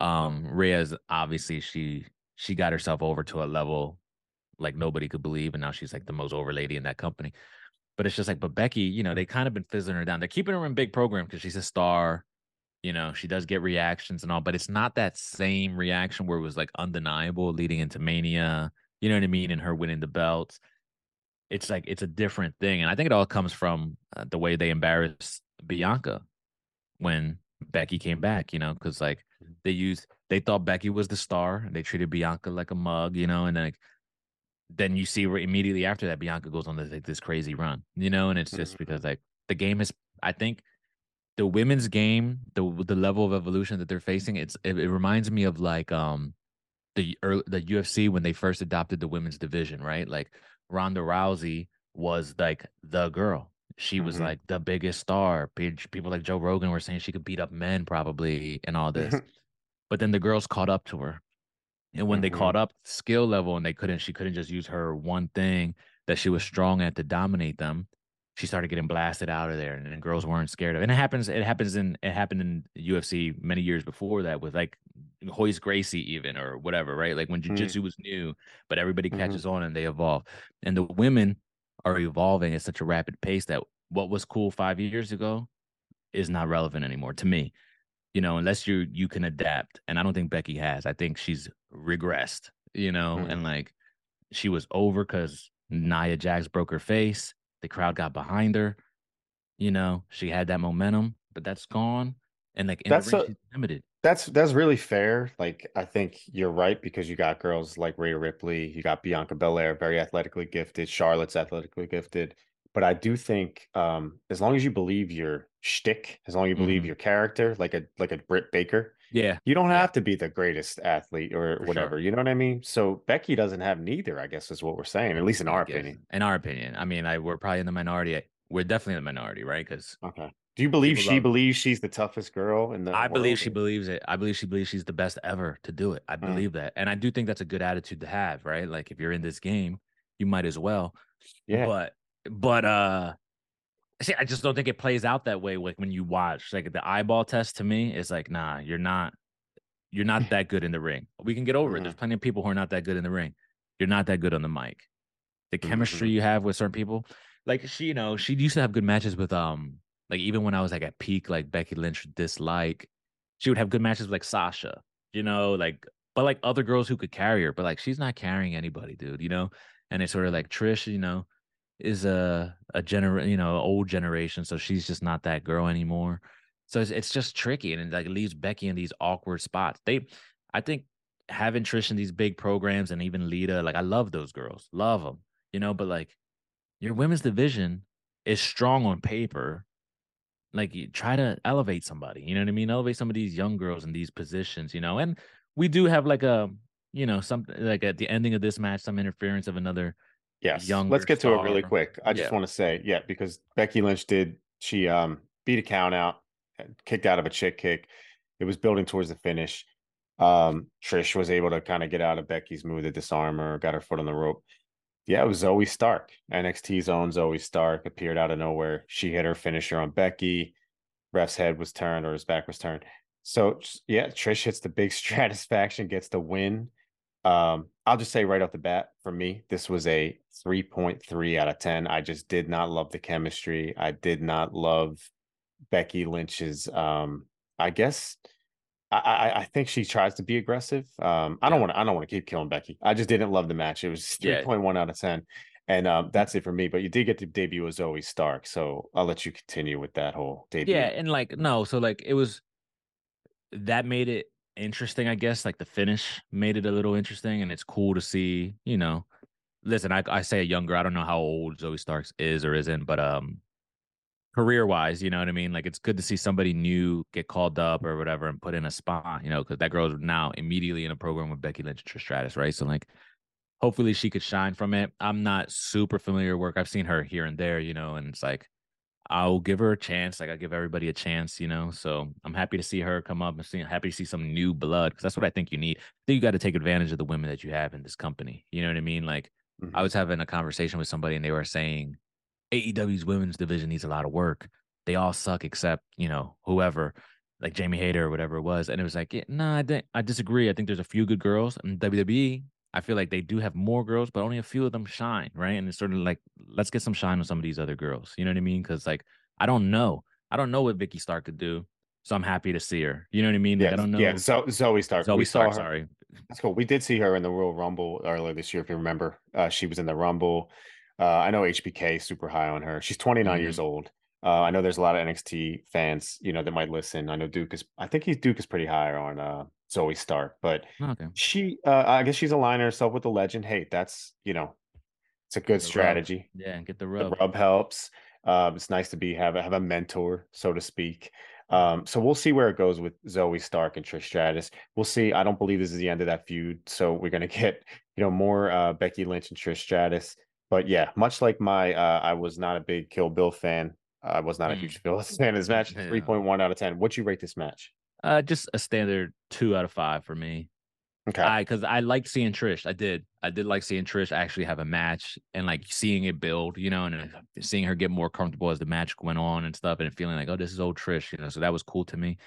Um, Rhea's obviously she she got herself over to a level like nobody could believe, and now she's like the most over lady in that company. But it's just like, but Becky, you know, they kind of been fizzling her down. They're keeping her in big program because she's a star. You know, she does get reactions and all, but it's not that same reaction where it was like undeniable leading into Mania. You know what I mean? And her winning the belts. It's like it's a different thing, and I think it all comes from uh, the way they embarrassed Bianca when Becky came back. You know, because like they used they thought Becky was the star, and they treated Bianca like a mug. You know, and then like, then you see where immediately after that Bianca goes on to like this crazy run. You know, and it's just Mhm. because like the game is. I think the women's game, the the level of evolution that they're facing, it's it, it reminds me of like um the early, the UFC when they first adopted the women's division, right? Like Ronda Rousey was like the girl. She was Mhm. like the biggest star. People like Joe Rogan were saying she could beat up men probably and all this. but then the girls caught up to her. And when they Mhm. caught up skill level and they couldn't, she couldn't just use her one thing that she was strong at to dominate them. She started getting blasted out of there, and then girls weren't scared of. it. And it happens. It happens in. It happened in UFC many years before that with like Royce Gracie, even or whatever, right? Like when Mm. jujitsu was new, but everybody Mhm. catches on and they evolve. And the women are evolving at such a rapid pace that what was cool five years ago is not relevant anymore to me you know, unless you you can adapt. And I don't think Becky has. I think she's regressed, you know, Mhm. and like she was over because Nia Jax broke her face. The crowd got behind her. You know, she had that momentum, but that's gone. and like in That's a- limited. That's that's really fair. Like I think you're right because you got girls like Rhea Ripley, you got Bianca Belair, very athletically gifted. Charlotte's athletically gifted, but I do think um, as long as you believe your shtick, as long as you believe Mhm. your character, like a like a Britt Baker, Yeah, you don't have to be the greatest athlete or For whatever. sure. You know what I mean? So Becky doesn't have neither. I guess is what we're saying, at least in our opinion. In our opinion, I mean, I we're probably in the minority. We're definitely in the minority, right? Because Okay. Do you believe she believes she's the toughest girl in the? I believe she believes it. I believe she believes she's the best ever to do it. I Mm. believe that, and I do think that's a good attitude to have, right? Like if you're in this game, you might as well. Yeah. But but uh see, I just don't think it plays out that way like when you watch. Like the eyeball test to me is like, nah, you're not you're not that good in the ring. We can get over it. Mhm. There's plenty of people who are not that good in the ring. You're not that good on the mic. The Mm-hmm. chemistry you have with certain people, like she, you know, she used to have good matches with um, like even when I was like at peak, like Becky Lynch dislike, she would have good matches with like Sasha, you know, like but like other girls who could carry her, but like she's not carrying anybody, dude, you know. And it's sort of like Trish, you know, is a a gener you know old generation, so she's just not that girl anymore. So it's, it's just tricky, and it like leaves Becky in these awkward spots. They, I think, having Trish in these big programs and even Lita, like I love those girls, love them, you know. But like, your women's division is strong on paper. Like, you try to elevate somebody, you know what I mean? Elevate some of these young girls in these positions, you know. And we do have like a, you know, something like at the ending of this match, some interference of another Yes. younger Let's get to it really star. quick. I just Yeah. want to say, yeah, because Becky Lynch did she um beat a count out, uh, kicked out of a chick kick. It was building towards the finish. Um Trish was able to kind of get out of Becky's move, the disarmer, got her foot on the rope. Yeah, it was Zoey Stark. NXT's own Zoey Stark appeared out of nowhere. She hit her finisher on Becky. Ref's head was turned or his back was turned. So yeah, Trish hits the big Stratusfaction, gets the win. Um, I'll just say right off the bat, for me, this was a 3.3 out of 10. I just did not love the chemistry. I did not love Becky Lynch's um, I guess I, I I think she tries to be aggressive. Um, I don't want to I don't want to keep killing Becky. I just didn't love the match. It was Yeah. 3.1 out of 10. And um, that's it for me. But you did get to debut with Zoey Stark, so I'll let you continue with that whole debut. Yeah, and like no, so like it was that made it interesting, I guess. Like the finish made it a little interesting, and it's cool to see. You know, listen, I I say a younger. I don't know how old Zoey Starks is or isn't, but um, career wise, you know what I mean. Like it's good to see somebody new get called up or whatever and put in a spot. You know, because that girl's now immediately in a program with Becky Lynch and Stratus, right? So like. Hopefully she could shine from it. I'm not super familiar with work. I've seen her here and there, you know, and it's like I'll give her a chance. Like I give everybody a chance, you know. So I'm happy to see her come up and see happy to see some new blood because that's what I think you need. I think you got to take advantage of the women that you have in this company. You know what I mean? Like Mhm. I was having a conversation with somebody and they were saying AEW's women's division needs a lot of work. They all suck except, you know, whoever, like Jamie Hayter or whatever it was. And it was like, yeah, no, I, di- I disagree. I think there's a few good girls. in WWE, I feel like they do have more girls, but only a few of them shine, right? And it's sort of like, let's get some shine on some of these other girls. You know what I mean? Because like, I don't know. I don't know what Vicky Stark could do. So I'm happy to see her. You know what I mean? Like, yeah, I don't know. yeah. Zo- Zoey Stark. Zoe we Stark, saw her. sorry. That's cool. We did see her in the Royal Rumble earlier this year, if you remember. Uh, she was in the Rumble. Uh, I know HBK is super high on her. She's 29 years old. Uh, I know there's a lot of NXT fans, you know, that might listen. I know Duke is. I think he's Duke is pretty high on uh, Zoey Stark, but Okay. she, uh, I guess she's aligning herself with the legend. Hey, that's you know, it's a good The rub. strategy. Yeah, and get the rub. The rub. rub helps. Um, it's nice to be have a, have a mentor, so to speak. Um, so we'll see where it goes with Zoey Stark and Trish Stratus. We'll see. I don't believe this is the end of that feud, so we're gonna get you know more uh, Becky Lynch and Trish Stratus. But yeah, much like my, uh, I was not a big Kill Bill fan. I was not a Mm. huge Bill fan of this match. Yeah. Three point one out of ten. What do you rate this match? Uh, just a standard two out of five for me. Okay. I because I liked seeing Trish. I did. I did like seeing Trish actually have a match and like seeing it build, you know, and seeing her get more comfortable as the match went on and stuff, and feeling like, oh, this is old Trish, you know. So that was cool to me.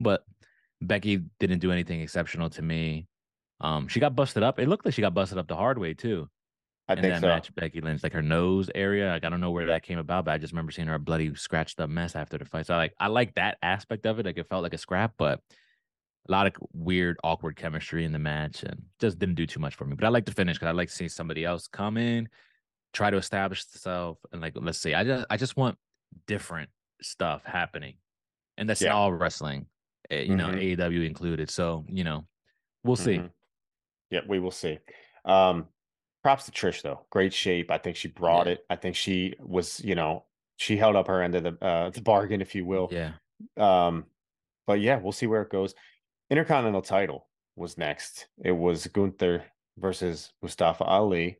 But Becky didn't do anything exceptional to me. Um, she got busted up. It looked like she got busted up the hard way too. I in think that so. match, Becky Lynch, like her nose area. Like I don't know where that came about, but I just remember seeing her a bloody scratched up mess after the fight. So I like I like that aspect of it. Like it felt like a scrap, but a lot of weird, awkward chemistry in the match, and just didn't do too much for me. But I like to finish because I like to see somebody else come in, try to establish itself, and like let's see. I just I just want different stuff happening, and that's Yeah. all wrestling. eh, you know, Mhm. AEW included. So, you know, we'll see. Mhm. Yeah, we will see. Um, props to Trish though. Great shape. I think she brought Yeah. it. I think she was, you know, she held up her end of the uh the bargain, if you will. Yeah. Um, but yeah, we'll see where it goes. Intercontinental title was next. It was Gunther versus Mustafa Ali.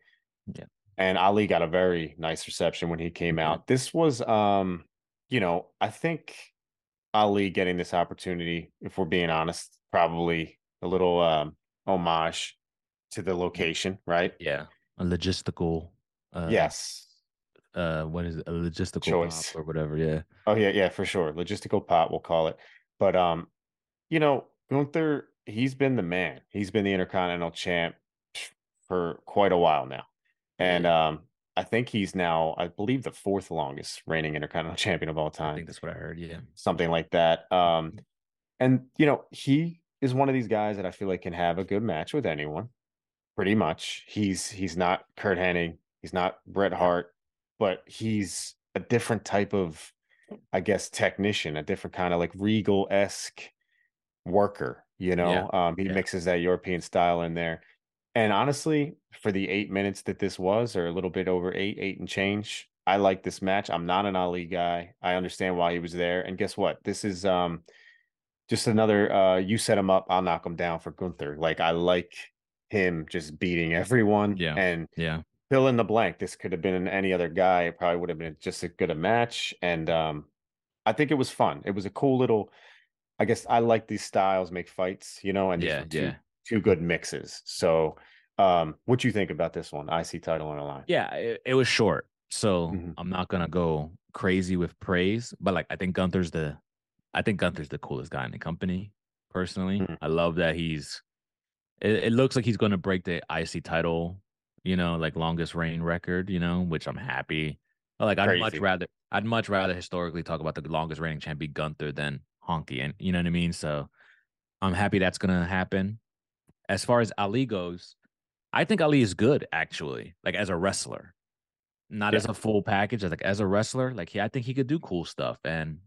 Yeah. And Ali got a very nice reception when he came did. out. This was um, you know, I think Ali getting this opportunity, if we're being honest, probably a little um homage to the location, right? Yeah. A logistical uh yes. uh what is it? A logistical Choice. or whatever. Yeah. Oh yeah, yeah, for sure. Logistical pot, we'll call it. But um, you know, Gunther, he's been the man. He's been the Intercontinental champ for quite a while now. And um, I think he's now, I believe, the fourth longest reigning Intercontinental champion of all time. I think that's what I heard. Yeah. Something like that. Um, and you know, he is one of these guys that I feel like can have a good match with anyone. Pretty much. He's he's not Curt Hennig, he's not Bret Hart, but he's a different type of, I guess, technician, a different kind of like regal esque worker. You know, um, he yeah. mixes that European style in there. And honestly, for the eight minutes that this was, or a little bit over eight, eight and change, I like this match. I'm not an Ali guy. I understand why he was there. And guess what? This is um just another uh you set him up, I'll knock him down for Gunther. Like I like him just beating everyone. Yeah. And Yeah. fill in the blank. This could have been any other guy. It probably would have been just as good a match. And um I think it was fun. It was a cool little I guess I like these styles make fights, you know, and Yeah. two Yeah. two good mixes. So um what do you think about this one? IC title on the line. Yeah. It, it was short. So Mhm. I'm not gonna go crazy with praise, but like I think Gunther's the I think Gunther's the coolest guy in the company, personally. Mhm. I love that he's it, it looks like he's gonna break the IC title, you know, like longest reign record, you know, which I'm happy. Like I'd much rather I'd much rather historically talk about the longest reigning champ be Gunther than Honky, and you know what I mean. So I'm happy that's gonna happen. As far as Ali goes, I think Ali is good actually, like as a wrestler, not Yeah. as a full package. Like as a wrestler, like he, I think he could do cool stuff, and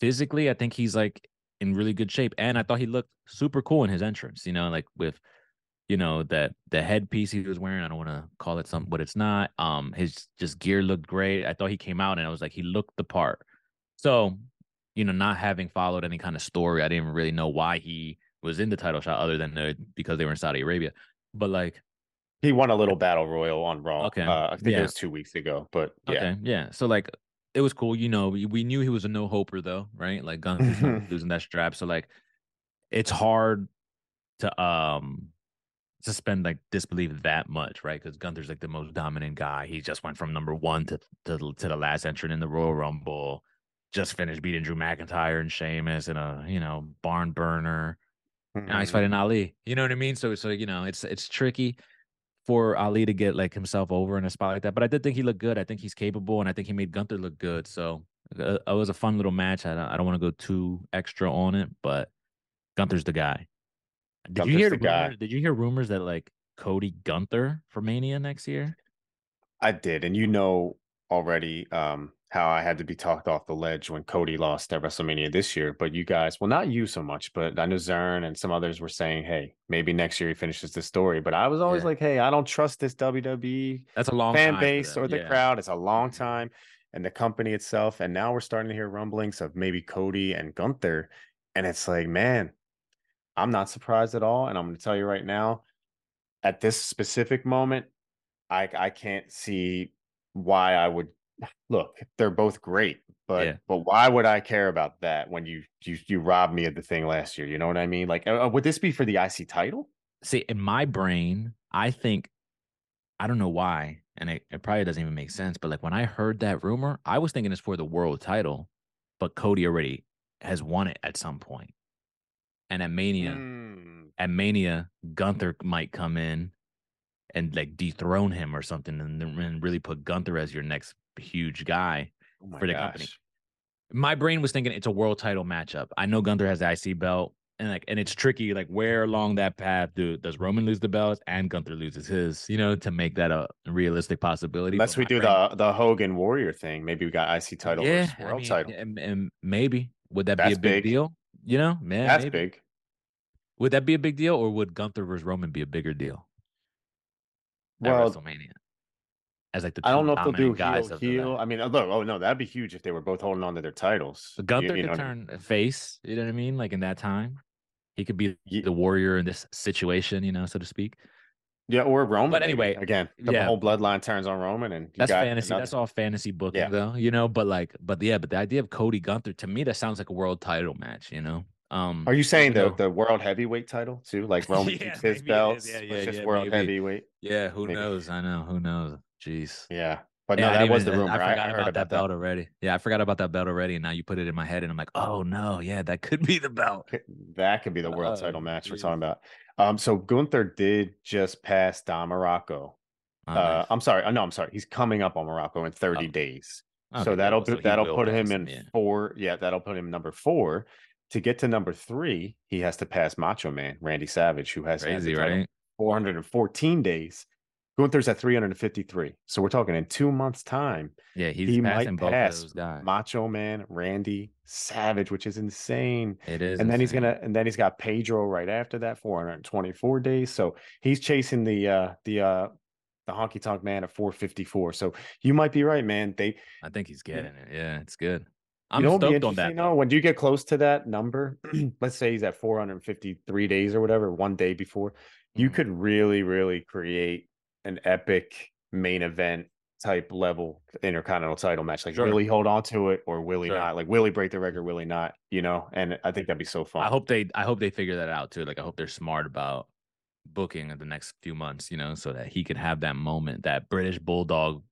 physically, I think he's like in really good shape. And I thought he looked super cool in his entrance. You know, like with you know that the headpiece he was wearing. I don't want to call it something, but it's not. Um, his just gear looked great. I thought he came out and I was like, he looked the part. So, you know, not having followed any kind of story, I didn't really know why he was in the title shot other than the, because they were in Saudi Arabia. But like, He won a little battle royal on Raw. Okay. Uh, I think Yeah. it was two weeks ago, but yeah. okay, yeah. So like, it was cool. You know, we, we knew he was a no hoper though, right? Like Gunther's losing that strap. So like, it's hard to um suspend like disbelief that much, right? Because Gunther's like the most dominant guy. He just went from number one to to, to the last entrant in the Royal Rumble. Just finished beating Drew McIntyre and Sheamus in a you know barn burner. Now he's fighting Ali. You know what I mean? So so you know it's it's tricky for Ali to get like himself over in a spot like that. But I did think he looked good. I think he's capable, and I think he made Gunther look good. So uh, it was a fun little match. I don't, I don't want to go too extra on it, but Gunther's the guy. Did you hear the the guy. rumor, Did you hear rumors that like Cody Gunther for Mania next year? I did, and you know already um how I had to be talked off the ledge when Cody lost at WrestleMania this year. But you guys, well, not you so much, but I know Zern and some others were saying, hey, maybe next year he finishes the story. But I was always Yeah. like, hey, I don't trust this WWE That's a long fan base or the yeah. crowd. It's a long time, and the company itself. And now we're starting to hear rumblings of maybe Cody and Gunther, and it's like, man, I'm not surprised at all. And I'm going to tell you right now, at this specific moment, I I can't see why I would look. They're both great, but Yeah. but why would I care about that when you you you robbed me of the thing last year? You know what I mean? Like, uh, would this be for the IC title? See, in my brain, I think I don't know why, and it, it probably doesn't even make sense. But like when I heard that rumor, I was thinking it's for the world title, but Cody already has won it at some point. And at Mania, Mm, at Mania, Gunther might come in and like dethrone him or something, and, then- and really put Gunther as your next huge guy. oh for the company. My brain was thinking it's a world title matchup. I know Gunther has the IC belt, and like, and it's tricky. Like, where along that path do does Roman lose the belt and Gunther loses his? You know, to make that a realistic possibility. Unless But we do brain- the the Hogan Warrior thing, maybe we got IC title yeah, versus I world mean, title. and, and maybe would that That's be a big, big. deal? You know, man, That's maybe. big. Would that be a big deal, or would Gunther versus Roman be a bigger deal at Well, WrestleMania? As like the I don't know if they'll do guys heel heel. I mean, look, oh no, that'd be huge if they were both holding on to their titles. You- Gunther you could know what I mean? turn face. You know what I mean? Like in that time, he could be Ye- the warrior in this situation. You know, so to speak. Yeah, or Roman. But maybe. anyway, again, the yeah. whole bloodline turns on Roman, and you That's fantasy. another- That's all fantasy booking, Yeah. though. You know, but like, but yeah, but the idea of Cody Gunther to me that sounds like a world title match. You know, um, Are you saying even the though- the world heavyweight title too? Like Roman Yeah, keeps his maybe belts, Yeah, yeah, just world maybe. heavyweight. Yeah, who Maybe. knows? I know. Who knows? Jeez. Yeah, but no, that was the rumor. I forgot I about, about that that. belt already. Yeah, I forgot about that belt already, and now you put it in my head, and I'm like, oh no, yeah, that could be the belt. That could be the world Oh, title match we're talking about. Um, so Gunther did just pass Don Muraco. Oh, uh, nice. I'm sorry. uh, No, I'm sorry. He's coming up on Muraco in 30 Oh. days. Okay, so that'll so put that'll put him in yeah. four. Yeah, that'll put him number four. To get to number three, he has to pass Macho Man Randy Savage, who has Crazy, right? 414 days. Gunther's at 353. So we're talking in two months' time. Yeah, he's he might both pass of those guys. Macho Man Randy Savage, which is insane. It is, and then he's gonna and then he's got Pedro right after that, 424 days. So he's chasing the uh the uh the honky tonk man at 454. So you might be right, man. They I think he's getting it. Yeah, it's good. I'm know, stoked on that. interesting, though, when you get close to that number, let's say he's at 453 days or whatever, one day before, you Mhm. could really, really create an epic main event type level intercontinental title match. Like, Sure. will he hold on to it or will he Sure. not? Like, will he break the record? Will he not? You know, and I think that'd be so fun. I hope they I hope they figure that out too. Like I hope they're smart about booking in the next few months, you know, so that he can have that moment, that British bulldog,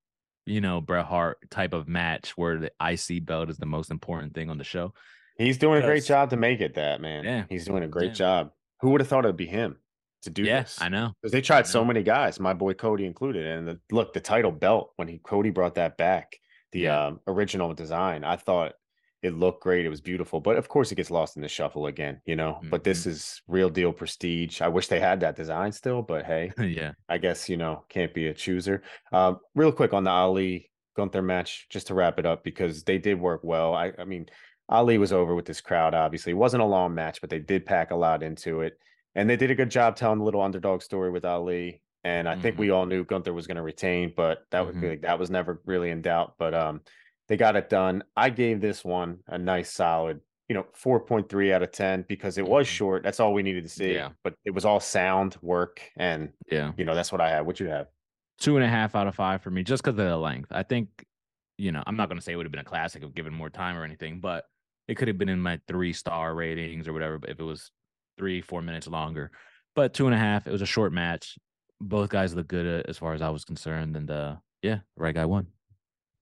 you know, Bret Hart type of match where the IC belt is the most important thing on the show. He's doing a great job to make it that, man. Yeah. He's doing a great Yeah. job. Who would have thought it'd be him to do yeah, this? I know. Because they tried so many guys, my boy Cody included. And the, look, the title belt when he Cody brought that back, the Yeah. um, original design, I thought it looked great. It was beautiful, but of course it gets lost in the shuffle again, you know. But Mm-hmm. this is real deal prestige. I wish they had that design still, but hey, yeah. I guess you know can't be a chooser. Um, real quick on the Ali Gunther match, just to wrap it up because they did work well. I, I mean, Ali was over with this crowd. Obviously, it wasn't a long match, but they did pack a lot into it, and they did a good job telling the little underdog story with Ali. And I think Mhm. we all knew Gunther was going to retain, but that would Mhm. be like, that was never really in doubt. But um, they got it done. I gave this one a nice solid, you know, four point three out of ten because it was Mhm. short. That's all we needed to see. Yeah. But it was all sound work, and Yeah. you know that's what I had. What you have? Two and a half out of five for me, just because of the length. I think, you know, I'm not gonna say it would have been a classic if given more time or anything, but it could have been in my three star ratings or whatever, but if it was three, four minutes longer. But two and a half, it was a short match. Both guys look good uh, as far as I was concerned, and uh yeah, right guy won.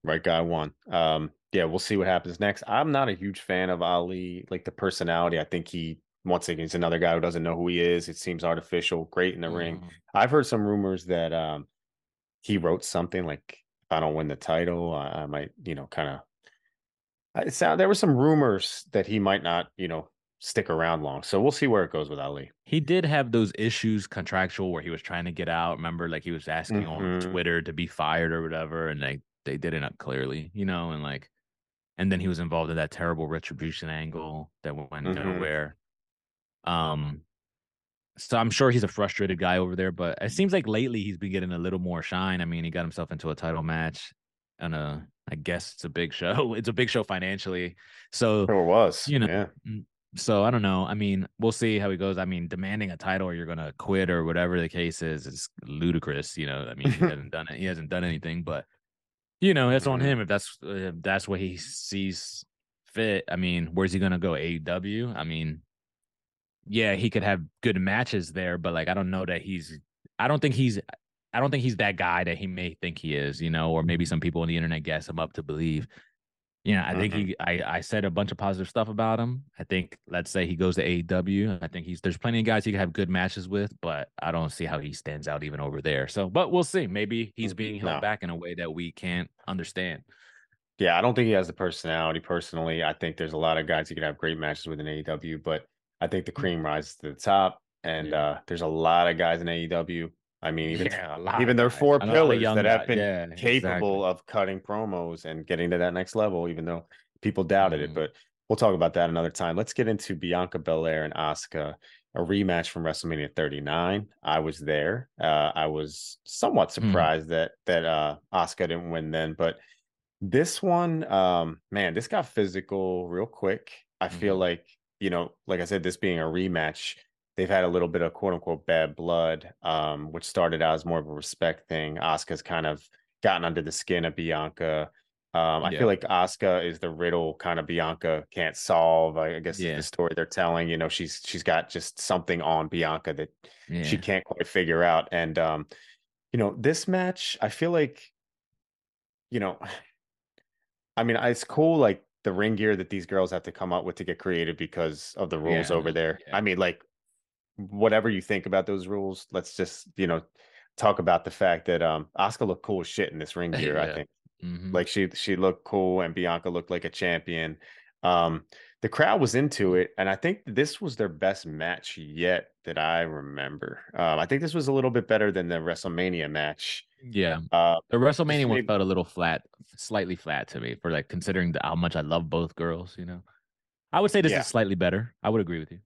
Right guy won. Um, yeah, we'll see what happens next. I'm not a huge fan of Ali, like the personality. I think he once again he's another guy who doesn't know who he is. It seems artificial, great in the ring. Mhm. I've heard some rumors that um he wrote something like if I don't win the title, I, I might, you know, kind of it sound there were some rumors that he might not, you know, stick around long. So we'll see where it goes with Ali. He did have those issues contractual where he was trying to get out. Remember, like he was asking on Mhm. Twitter to be fired or whatever, and they they did it up clearly, you know, and like, and then he was involved in that terrible retribution angle that went Mhm. nowhere. Um, so I'm sure he's a frustrated guy over there, but it seems like lately he's been getting a little more shine. I mean, he got himself into a title match, and uh, I guess it's a big show. It's a big show financially, so Sure was. you know, yeah. So I don't know. I mean, we'll see how he goes. I mean, demanding a title or you're gonna quit or whatever the case is is ludicrous. You know, I mean, he hasn't done it. He hasn't done anything, but you know, that's on him if that's if that's what he sees fit. I mean, where's he gonna go? AEW? I mean, yeah, he could have good matches there, but like, I don't know that he's. I don't think he's. I don't think he's that guy that he may think he is. You know, or maybe some people on the internet gas him up to believe. You know, I think Mhm. he. I I said a bunch of positive stuff about him. I think let's say he goes to AEW. I think he's there's plenty of guys he could have good matches with, but I don't see how he stands out even over there. So, but we'll see. Maybe he's being held No. back in a way that we can't understand. Yeah, I don't think he has the personality personally. I think there's a lot of guys he could have great matches with in AEW, but I think the cream rises to the top. And. Yeah. uh there's a lot of guys in AEW. I mean, even yeah, lot even their four A pillars that have been Yeah, capable exactly. of cutting promos and getting to that next level, even though people doubted Mhm. it. But we'll talk about that another time. Let's get into Bianca Belair and Asuka, a rematch from WrestleMania 39. I was there. Uh, I was somewhat Mm. surprised that that uh Asuka didn't win then, but this one, um, man, this got physical real quick. I feel Mhm. like, you know, like I said, this being a rematch, they've had a little bit of quote unquote bad blood, um, which started out as more of a respect thing. Asuka's kind of gotten under the skin of Bianca. Um, I Yeah. feel like Asuka is the riddle kind of Bianca can't solve. I guess Yeah. the story they're telling. You know, she's she's got just something on Bianca that Yeah. she can't quite figure out. And um, you know, this match, I feel like, you know, I mean, it's cool like the ring gear that these girls have to come up with to get creative because of the rules over there. I mean, like whatever you think about those rules, let's just, you know, talk about the fact that um Asuka looked cool as shit in this ring gear, I Yeah. think. Mhm. Like she she looked cool and Bianca looked like a champion. Um the crowd was into it and I think this was their best match yet that I remember. Um I think this was a little bit better than the WrestleMania match. Yeah. Uh The WrestleMania one felt a little flat, slightly flat to me for like considering the, how much I love both girls, you know. I would say this Yeah. is slightly better. I would agree with you.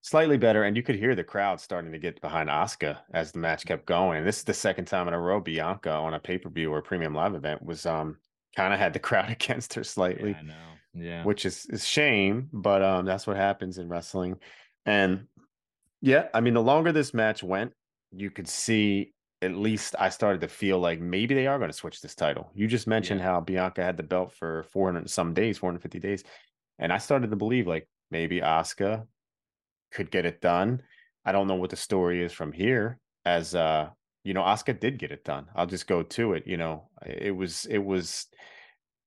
Slightly better and you could hear the crowd starting to get behind Asuka as the match kept going. This is the second time in a row Bianca on a pay-per-view or premium live event was um kind of had the crowd against her slightly. I know. Yeah. which is is shame, but um that's what happens in wrestling. And yeah, I mean the longer this match went, you could see at least I started to feel like maybe they are going to switch this title. You just mentioned Yeah. how Bianca had the belt for 400 some days, 450 days. And I started to believe like maybe Asuka could get it done. I don't know what the story is from here as uh you know Asuka did get it done. I'll just go to it, you know. It was it was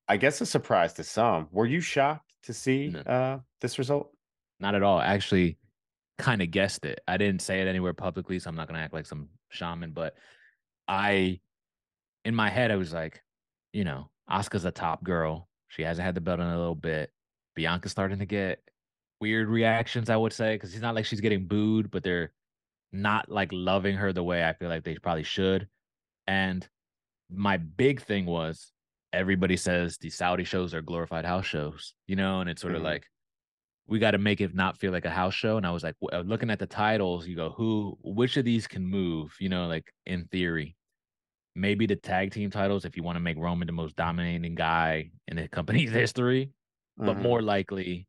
I guess a surprise to some. Were you shocked to see No. uh this result? Not at all. I actually kind of guessed it. I didn't say it anywhere publicly, so I'm not gonna act like some shaman, but I in my head I was like, you know, Asuka's a top girl. She hasn't had the belt in a little bit. Bianca's starting to get weird reactions, I would say, because it's not like she's getting booed, but they're not like loving her the way I feel like they probably should. And my big thing was everybody says these Saudi shows are glorified house shows, you know, and it's sort of Mhm. like we got to make it not feel like a house show. And I was like, w- looking at the titles, you go, who, which of these can move, you know, like in theory, maybe the tag team titles if you want to make Roman the most dominating guy in the company's history, but Mhm. more likely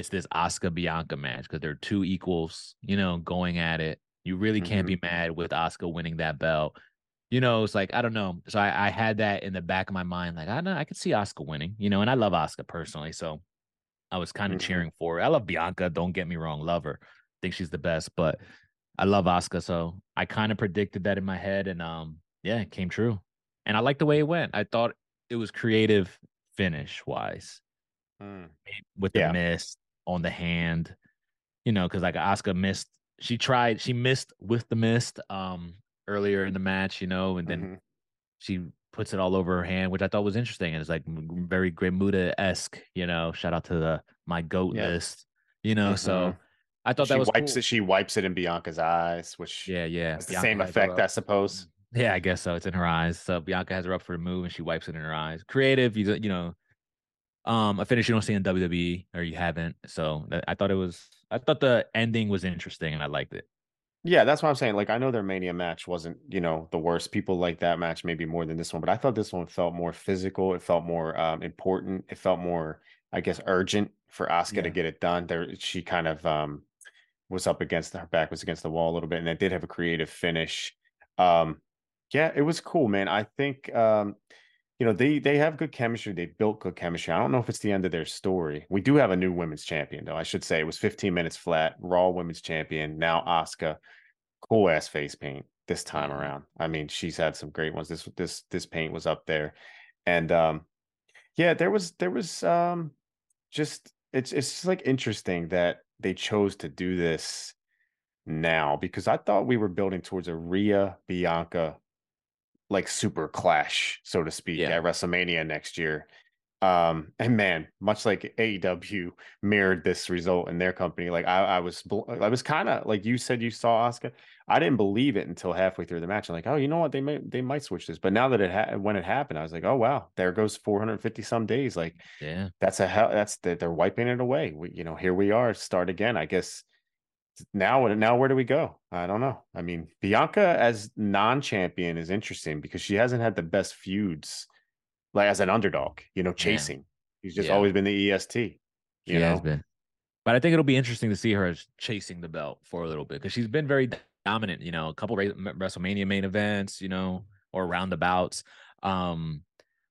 it's this Asuka Bianca match because they're two equals, you know, going at it. You really can't be mad with Asuka winning that belt. You know, it's like I don't know. So I, I had that in the back of my mind, like I know I could see Asuka winning, you know, and I love Asuka personally, so I was kind of Mhm. cheering for her. I love Bianca. Don't get me wrong, love her. Think she's the best, but I love Asuka, so I kind of predicted that in my head, and um, yeah, it came true. And I like the way it went. I thought it was creative finish wise Mm. with the Yeah. miss on the hand, you know, because like Asuka missed. She tried. She missed with the mist um earlier in the match, you know, and then Mhm. she puts it all over her hand, which I thought was interesting. And it's like very Great Muta esque, you know. Shout out to the my goat Yeah. list, you know. So Mhm. I thought she that was wipes cool. it. She wipes it in Bianca's eyes, which Yeah, yeah. the Bianca same effect. I suppose. Yeah, I guess so. It's in her eyes. So Bianca has her up for the move, and she wipes it in her eyes. Creative, you you know, um, a finish you don't see in WWE or you haven't. So I thought it was. I thought the ending was interesting, and I liked it. Yeah, that's what I'm saying. Like, I know their Mania match wasn't, you know, the worst. People like that match maybe more than this one, but I thought this one felt more physical. It felt more um, important. It felt more, I guess, urgent for Asuka to get it done. There, she kind of um, was up against her back was against the wall a little bit, and it did have a creative finish. Um, yeah, it was cool, man. I think um, you know they they have good chemistry. They built good chemistry. I don't know if it's the end of their story. We do have a new women's champion, though. I should say it was 15 minutes flat. Raw women's champion now. Asuka, cool ass face paint this time Mhm. around. I mean, she's had some great ones. This this this paint was up there, and um, yeah, there was there was um, just it's it's just like interesting that they chose to do this now because I thought we were building towards a Rhea Bianca like super clash, so to speak, Yeah. at WrestleMania next year. Um, and man, much like AEW mirrored this result in their company, like I, I was, I was kind of like you said you saw Asuka. I didn't believe it until halfway through the match. I'm like, oh, you know what? They may, they might switch this. But now that it ha- when it happened, I was like, oh wow, there goes 450 some days. Like, yeah, that's a hell. That's that they're wiping it away. We, you know, here we are, start again. I guess now now where do we go i don't know i mean bianca as non-champion is interesting because she hasn't had the best feuds like as an underdog you know chasing yeah. he's just yeah. always been the est you she know? has been but i think it'll be interesting to see her as chasing the belt for a little bit because she's been very dominant you know a couple wrestlemania main events you know or roundabouts um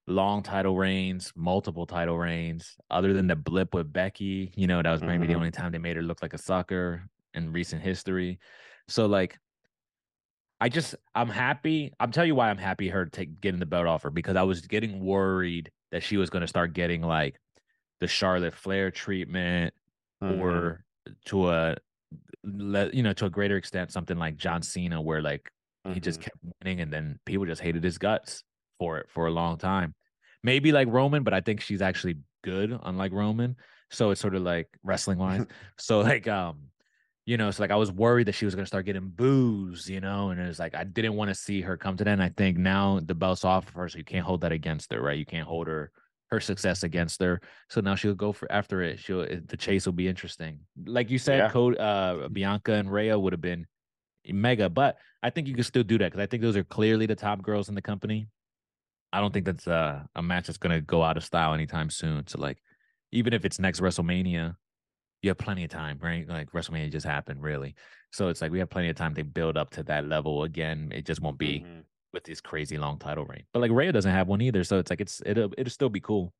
long title reigns, multiple title reigns, other than the blip with Becky, you know, that was maybe mm-hmm. the only time they made her look like a sucker in recent history. So like I just I'm happy. I'm tell you why I'm happy her take getting the belt offer because I was getting worried that she was going to start getting like the Charlotte Flair treatment mm-hmm. or to a you know to a greater extent something like John Cena where like mm-hmm. he just mm-hmm. kept winning and then people just hated his guts for it for a long time. Maybe like Roman, but I think she's actually good unlike Roman. So it's sort of like wrestling wise. so like um you know, so like I was worried that she was gonna start getting boos, you know, and it was like I didn't want to see her come to that. And I think now the belt's off of her, so you can't hold that against her, right? You can't hold her her success against her. So now she'll go for after it. She'll the chase will be interesting. Like you said, yeah. Code uh Bianca and Rhea would have been mega, but I think you can still do that because I think those are clearly the top girls in the company. I don't think that's a, a match that's gonna go out of style anytime soon. So like even if it's next WrestleMania, you have plenty of time, right? Like WrestleMania just happened, really. So it's like we have plenty of time to build up to that level again. It just won't be mm-hmm. with this crazy long title reign. But like Rhea doesn't have one either, so it's like it's it'll it'll still be cool.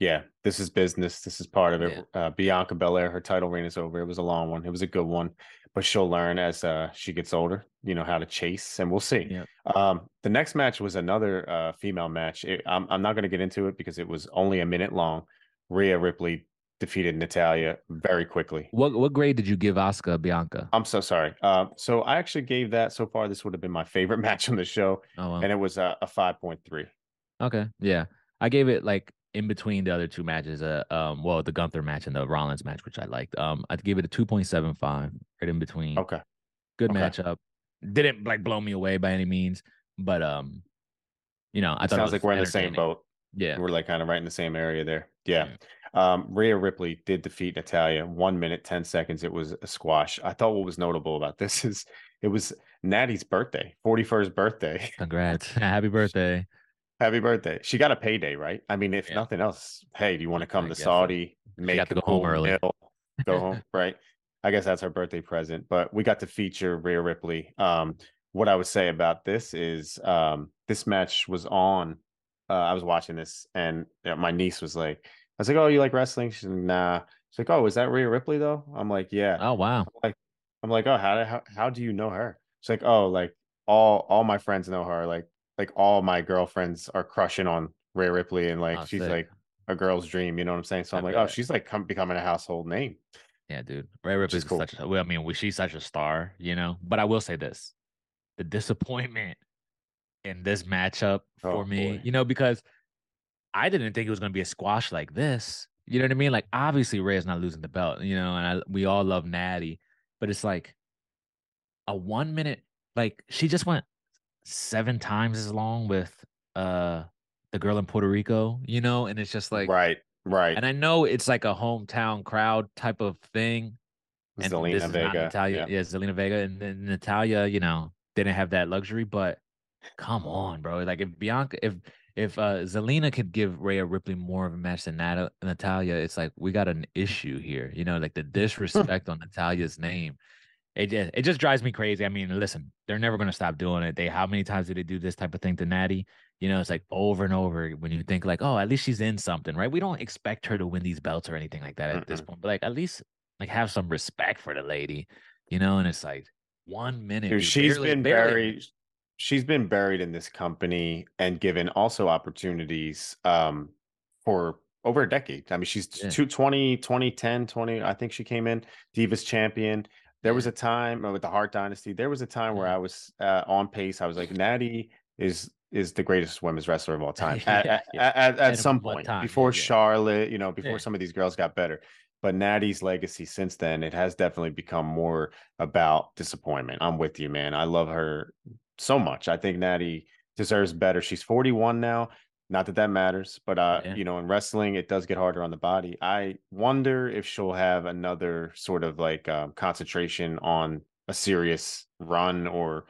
Yeah, this is business. This is part of it. Yeah. Uh, Bianca Belair, her title reign is over. It was a long one. It was a good one, but she'll learn as uh, she gets older. You know how to chase, and we'll see. Yeah. Um, the next match was another uh, female match. It, I'm I'm not going to get into it because it was only a minute long. Rhea Ripley defeated Natalya very quickly. What what grade did you give Asuka Bianca? I'm so sorry. Uh, so I actually gave that so far. This would have been my favorite match on the show, oh, wow. and it was a, a five point three. Okay, yeah, I gave it like in between the other two matches. Uh, um, well, the Gunther match and the Rollins match, which I liked. Um, I gave it a two point seven five, right in between. Okay, good okay. matchup. Didn't like blow me away by any means, but um, you know, I it thought sounds like we're in the same boat. Yeah, we're like kind of right in the same area there. Yeah. yeah. Um, Rhea Ripley did defeat Natalya one minute, 10 seconds. It was a squash. I thought what was notable about this is it was Natty's birthday, 41st birthday. Congrats. Happy birthday. Happy birthday. She got a payday, right? I mean, if yeah. nothing else, hey, do you want to come I to Saudi, so. make to go home early? Meal, go home, right? I guess that's her birthday present. But we got to feature Rhea Ripley. Um, what I would say about this is um, this match was on. Uh, I was watching this, and you know, my niece was like, was like, "Oh, you like wrestling?" She's like, "Nah." She's like, "Oh, is that Rhea Ripley though?" I'm like, "Yeah." Oh wow. I'm like, I'm like, "Oh, how how how do you know her?" She's like, "Oh, like all all my friends know her. Like like all my girlfriends are crushing on Rhea Ripley, and like oh, she's sick. like a girl's dream. You know what I'm saying? So I'm like, "Oh, she's like come, becoming a household name." Yeah, dude. Rhea Ripley's cool. such. A, well, I mean, she's such a star, you know. But I will say this: the disappointment in this matchup oh, for oh, me, boy. you know, because I didn't think it was going to be a squash like this. You know what I mean? Like obviously Rhea's not losing the belt, you know, and I, we all love Natty, but it's like a one minute. Like she just went seven times as long with uh the girl in Puerto Rico, you know, and it's just like right, right. And I know it's like a hometown crowd type of thing. And Zelina Vega, Natalya, yeah. yeah, Zelina Vega, and then Natalya, you know, didn't have that luxury, but come on, bro. Like if Bianca, if if uh Zelina could give Rhea Ripley more of a match than Nat- Natalya, it's like we got an issue here. You know, like the disrespect on Natalya's name. It just it just drives me crazy. I mean, listen, they're never gonna stop doing it. They how many times do they do this type of thing to Natty? You know, it's like over and over when you think like, oh, at least she's in something, right? We don't expect her to win these belts or anything like that at this point, but like at least like have some respect for the lady, you know. And it's like one minute. Dude, she's barely, been barely, very she's been buried in this company and given also opportunities um, for over a decade. I mean, she's yeah. 20, 2010, 20, I think she came in Divas champion. There was a time uh, with the Hart Dynasty. There was a time where I was uh, on pace. I was like, Natty is is the greatest women's wrestler of all time Yeah, at, at, yeah. at, at, At some point time, before yeah. Charlotte, you know, before Yeah. some of these girls got better. But Natty's legacy since then, it has definitely become more about disappointment. I'm with you, man. I love her so much. I think Natty deserves better. She's 41 now. Not that that matters, but uh, Yeah. you know, in wrestling, it does get harder on the body. I wonder if she'll have another sort of like um, concentration on a serious run, or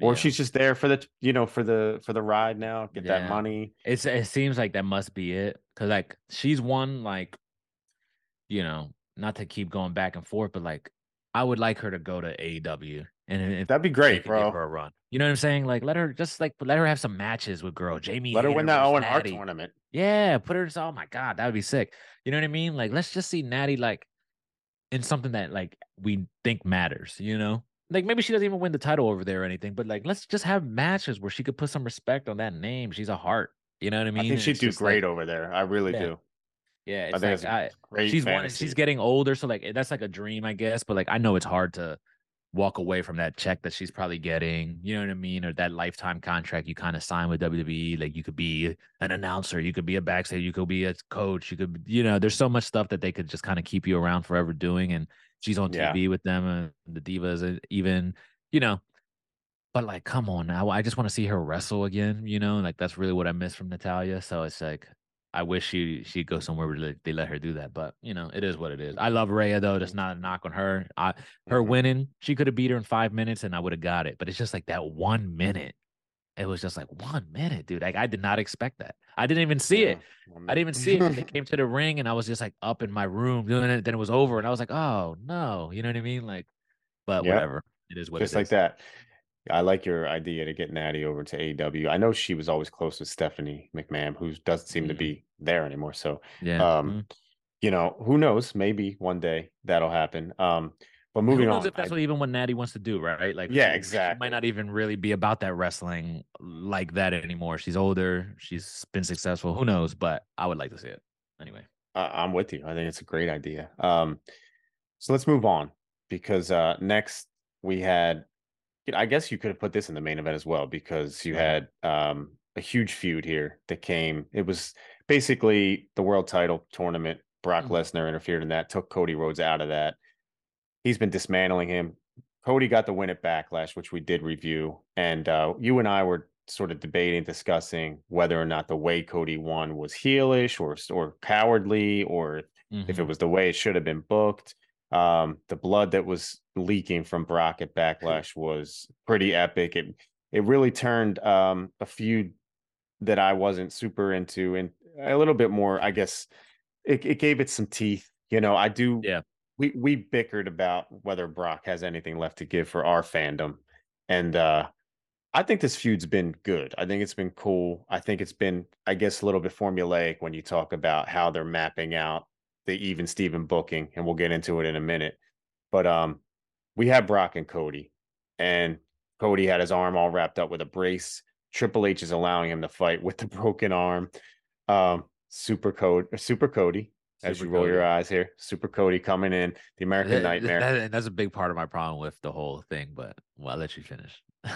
or Yeah. she's just there for the you know for the for the ride now, get that money. It's it seems like that must be it because like she's won like, you know, not to keep going back and forth, but like I would like her to go to AEW and if That'd be great, could give bro. her a run. You know what I'm saying? Like let her just like let her have some matches with girl Jamie. Let her win that Owen Hart tournament. Yeah, put her. Oh my god, that would be sick. You know what I mean? Like let's just see Natty like in something that like we think matters. You know. Like maybe she doesn't even win the title over there or anything, but like let's just have matches where she could put some respect on that name. She's a Hart. You know what I mean? I think she'd do just, like, great over there. I really Yeah. do. yeah, I it's think like it's I, great she's one, she's getting older, so like that's like a dream, I guess. But like I know it's hard to walk away from that check that she's probably getting. You know what I mean? Or that lifetime contract you kind of sign with WWE. Like you could be an announcer, you could be a backstage, you could be a coach, you could, you know, there's so much stuff that they could just kind of keep you around forever doing. And she's on Yeah. TV with them and the divas, and even, you know. But like, come on now. I just want to see her wrestle again, you know, like that's really what I miss from Natalya. So it's like I wish she she'd go somewhere where they- let her do that. But you know, it is what it is. I love Rhea though. That's not a knock on her. I her Mhm. winning, she could have beat her in five minutes and I would have got it. But it's just like that one minute. It was just like one minute, dude. Like I did not expect that. I didn't even see it. I didn't even see it. They came to the ring and I was just like up in my room doing it. Then it was over and I was like, oh no, you know what I mean? Like, but whatever. It is what it is. just like that. I like your idea to get Natty over to AEW. I know she was always close with Stephanie McMahon, who doesn't seem to Mhm. be there anymore. So, Yeah. um, Mm. you know, who knows? Maybe one day that'll happen. Um, but Who moving knows on, if that's I- what even what Natty wants to do, right? Like, Yeah, she- She exactly. might not even really be about that wrestling like that anymore. She's older. She's been successful. Who knows? But I would like to see it anyway. I- I'm with you. I think it's a great idea. Um, so let's move on because uh, next we had, I guess you could have put this in the main event as well because you had um, a huge feud here that came. It was basically the world title tournament. Brock Mhm. Lesnar interfered in that, took Cody Rhodes out of that. He's been dismantling him. Cody got the win at Backlash, which we did review, and uh, you and I were sort of debating, discussing whether or not the way Cody won was heelish or or cowardly, or if it Mhm. was the way it should have been booked. Um, the blood that was leaking from Brock at Backlash was pretty epic. It it really turned um, a feud that I wasn't super into and a little bit more, I guess. It, it gave it some teeth. You know, I do. Yeah. We we bickered about whether Brock has anything left to give for our fandom, and uh I think this feud's been good. I think it's been cool. I think it's been, I guess, a little bit formulaic when you talk about how they're mapping out the even Steven booking, and we'll get into it in a minute. But um, we had Brock and Cody, and Cody had his arm all wrapped up with a brace. Triple H is allowing him to fight with the broken arm. Um, Super Code, Super Cody, as Super you roll your eyes here. Super Cody coming in, the American That- Nightmare. that- that's a big part of my problem with the whole thing. But well, I'll let you finish.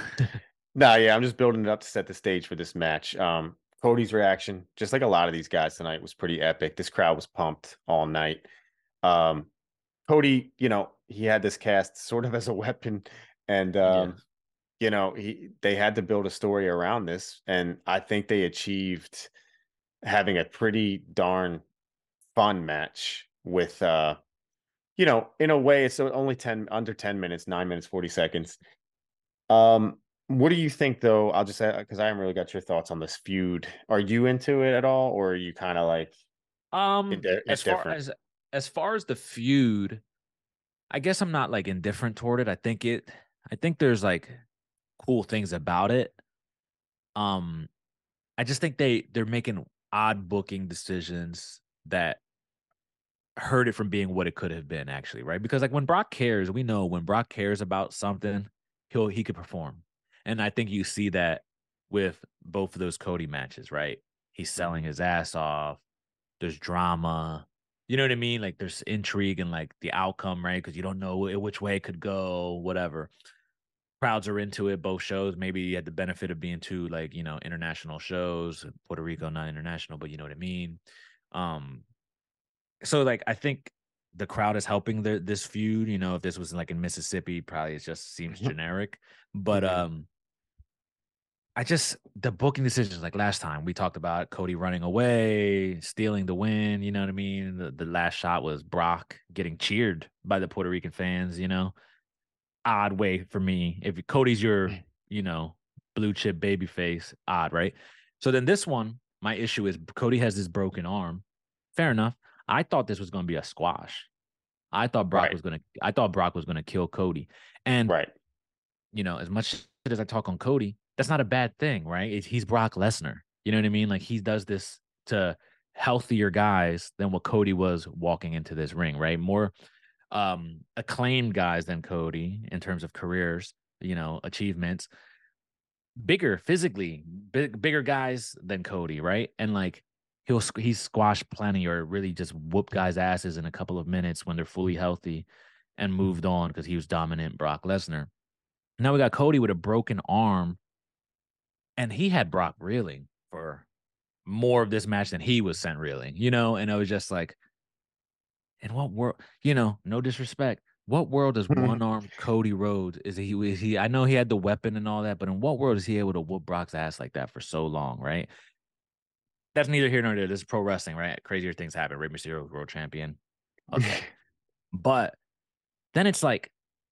No, yeah, I'm just building it up to set the stage for this match. Um, Cody's reaction, just like a lot of these guys tonight, was pretty epic. This crowd was pumped all night. Um, Cody, you know, he had this cast sort of as a weapon, and um, you know, he they had to build a story around this, and I think they achieved having a pretty darn fun match with uh you know, in a way, it's only 10 under 10 minutes, nine minutes, 40 seconds. Um, what do you think though? I'll just say, because I haven't really got your thoughts on this feud. Are you into it at all, or are you kind of like Um, as far as as far as the feud, I guess I'm not like indifferent toward it. I think it. I think there's like cool things about it. Um, I just think they they're making odd booking decisions that hurt it from being what it could have been actually, right? Because like when Brock cares, we know when Brock cares about something, he'll he could perform. And I think you see that with both of those Cody matches, right? He's selling his ass off. There's drama. You know what I mean? Like there's intrigue and like the outcome, right? Because you don't know which way it could go, whatever. crowds are into it, both shows. Maybe you had the benefit of being two like, you know, international shows, Puerto Rico, not international, but you know what I mean. Um so like I think the crowd is helping the, this feud. You know, if this was like in Mississippi, probably it just seems generic. But Mhm. um I just the booking decisions like last time we talked about Cody running away, stealing the win, you know what I mean? The the last shot was Brock getting cheered by the Puerto Rican fans, you know. Odd way for me. If Cody's your, mm. you know, blue chip baby face, odd, right? So then this one, my issue is Cody has this broken arm. Fair enough. I thought this was going to be a squash. I thought Brock Right. was going to I thought Brock was going to kill Cody. And Right. you know, as much as I talk on Cody, that's not a bad thing, right? It's, he's Brock Lesnar. You know what I mean? Like he does this to healthier guys than what Cody was walking into this ring, right? More um acclaimed guys than Cody in terms of careers, you know, achievements. Bigger physically, big, bigger guys than Cody, right? And like he'll he's squashed plenty or really just whoop guys' asses in a couple of minutes when they're fully healthy and moved on because he was dominant Brock Lesnar. Now we got Cody with a broken arm, and he had Brock reeling for more of this match than he was sent reeling, you know. And I was just like, in what world? You know, no disrespect. What world Mhm. one armed Cody Rhodes? Is he? Is he? I know he had the weapon and all that, but in what world is he able to whoop Brock's ass like that for so long? Right. That's neither here nor there. This is pro wrestling, right? Crazier things happen. Rey Mysterio, world champion. Okay. But then it's like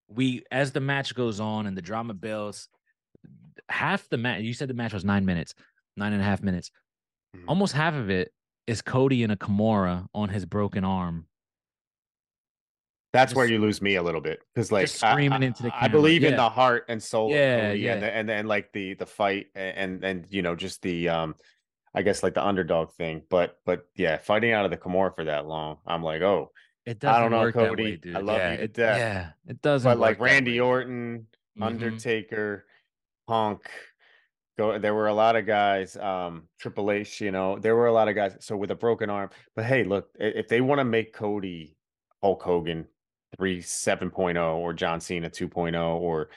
we as the match goes on and the drama builds, half the match you said the match was nine minutes, nine and a half minutes. Mhm. Almost half of it is Cody in a Kimura on his broken arm. That's where you lose me a little bit because, like, screaming I, into the I camera, believe in the heart and soul Yeah, yeah. and the, and and like the the fight and and you know just the um, I guess like the underdog thing. But but yeah, fighting out of the Kimura for that long, I'm like, oh, It does I don't doesn't know, work Cody. way, I love yeah, you to it, death. Yeah, it doesn't. but like Randy way. Orton, Mhm. Undertaker, Punk. Go, there were a lot of guys, um, Triple H, you know, there were a lot of guys. So with a broken arm, but hey, look, if they want to make Cody Hulk Hogan 3 7.0 or John Cena 2.0 or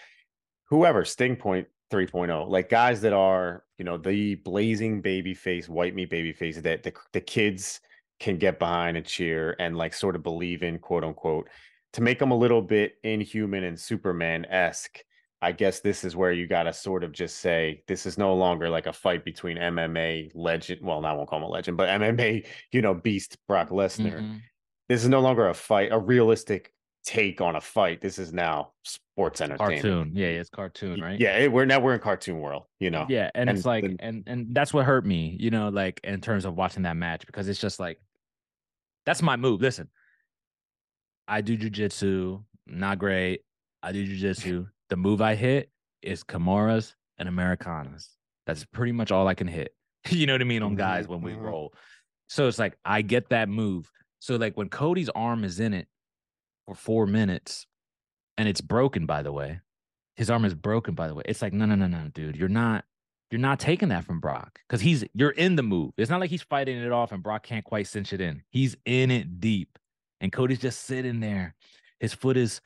whoever, Sting point 3.0, like guys that are, you know, the blazing baby face, white meat baby face that the, the kids can get behind and cheer and like sort of believe in, quote unquote, to make them a little bit inhuman and Superman esque. I guess this is where you got to sort of just say this is no longer like a fight between MMA legend. Well, I won't call him a legend, but MMA, you know, beast Brock Lesnar. Mhm. This is no longer a fight, a realistic take on a fight. This is now sports entertainment. Cartoon. Yeah, it's cartoon, right? Yeah, it- we're now we're in cartoon world, you know. Yeah, and, it's like, the- and and that's what hurt me, you know, like in terms of watching that match because it's just like, that's my move. Listen, I do jujitsu, not great. I do jujitsu. The move I hit is Kimuras and Americanas. That's pretty much all I can hit. you know what I mean on guys Mhm, when we mhm. roll. So it's like I get that move. So like when Cody's arm is in it for four minutes, and it's broken, by the way. His arm is broken, by the way. It's like, no, no, no, no, dude. You're not you're not taking that from Brock because he's you're in the move. It's not like he's fighting it off and Brock can't quite cinch it in. He's in it deep. And Cody's just sitting there. His foot is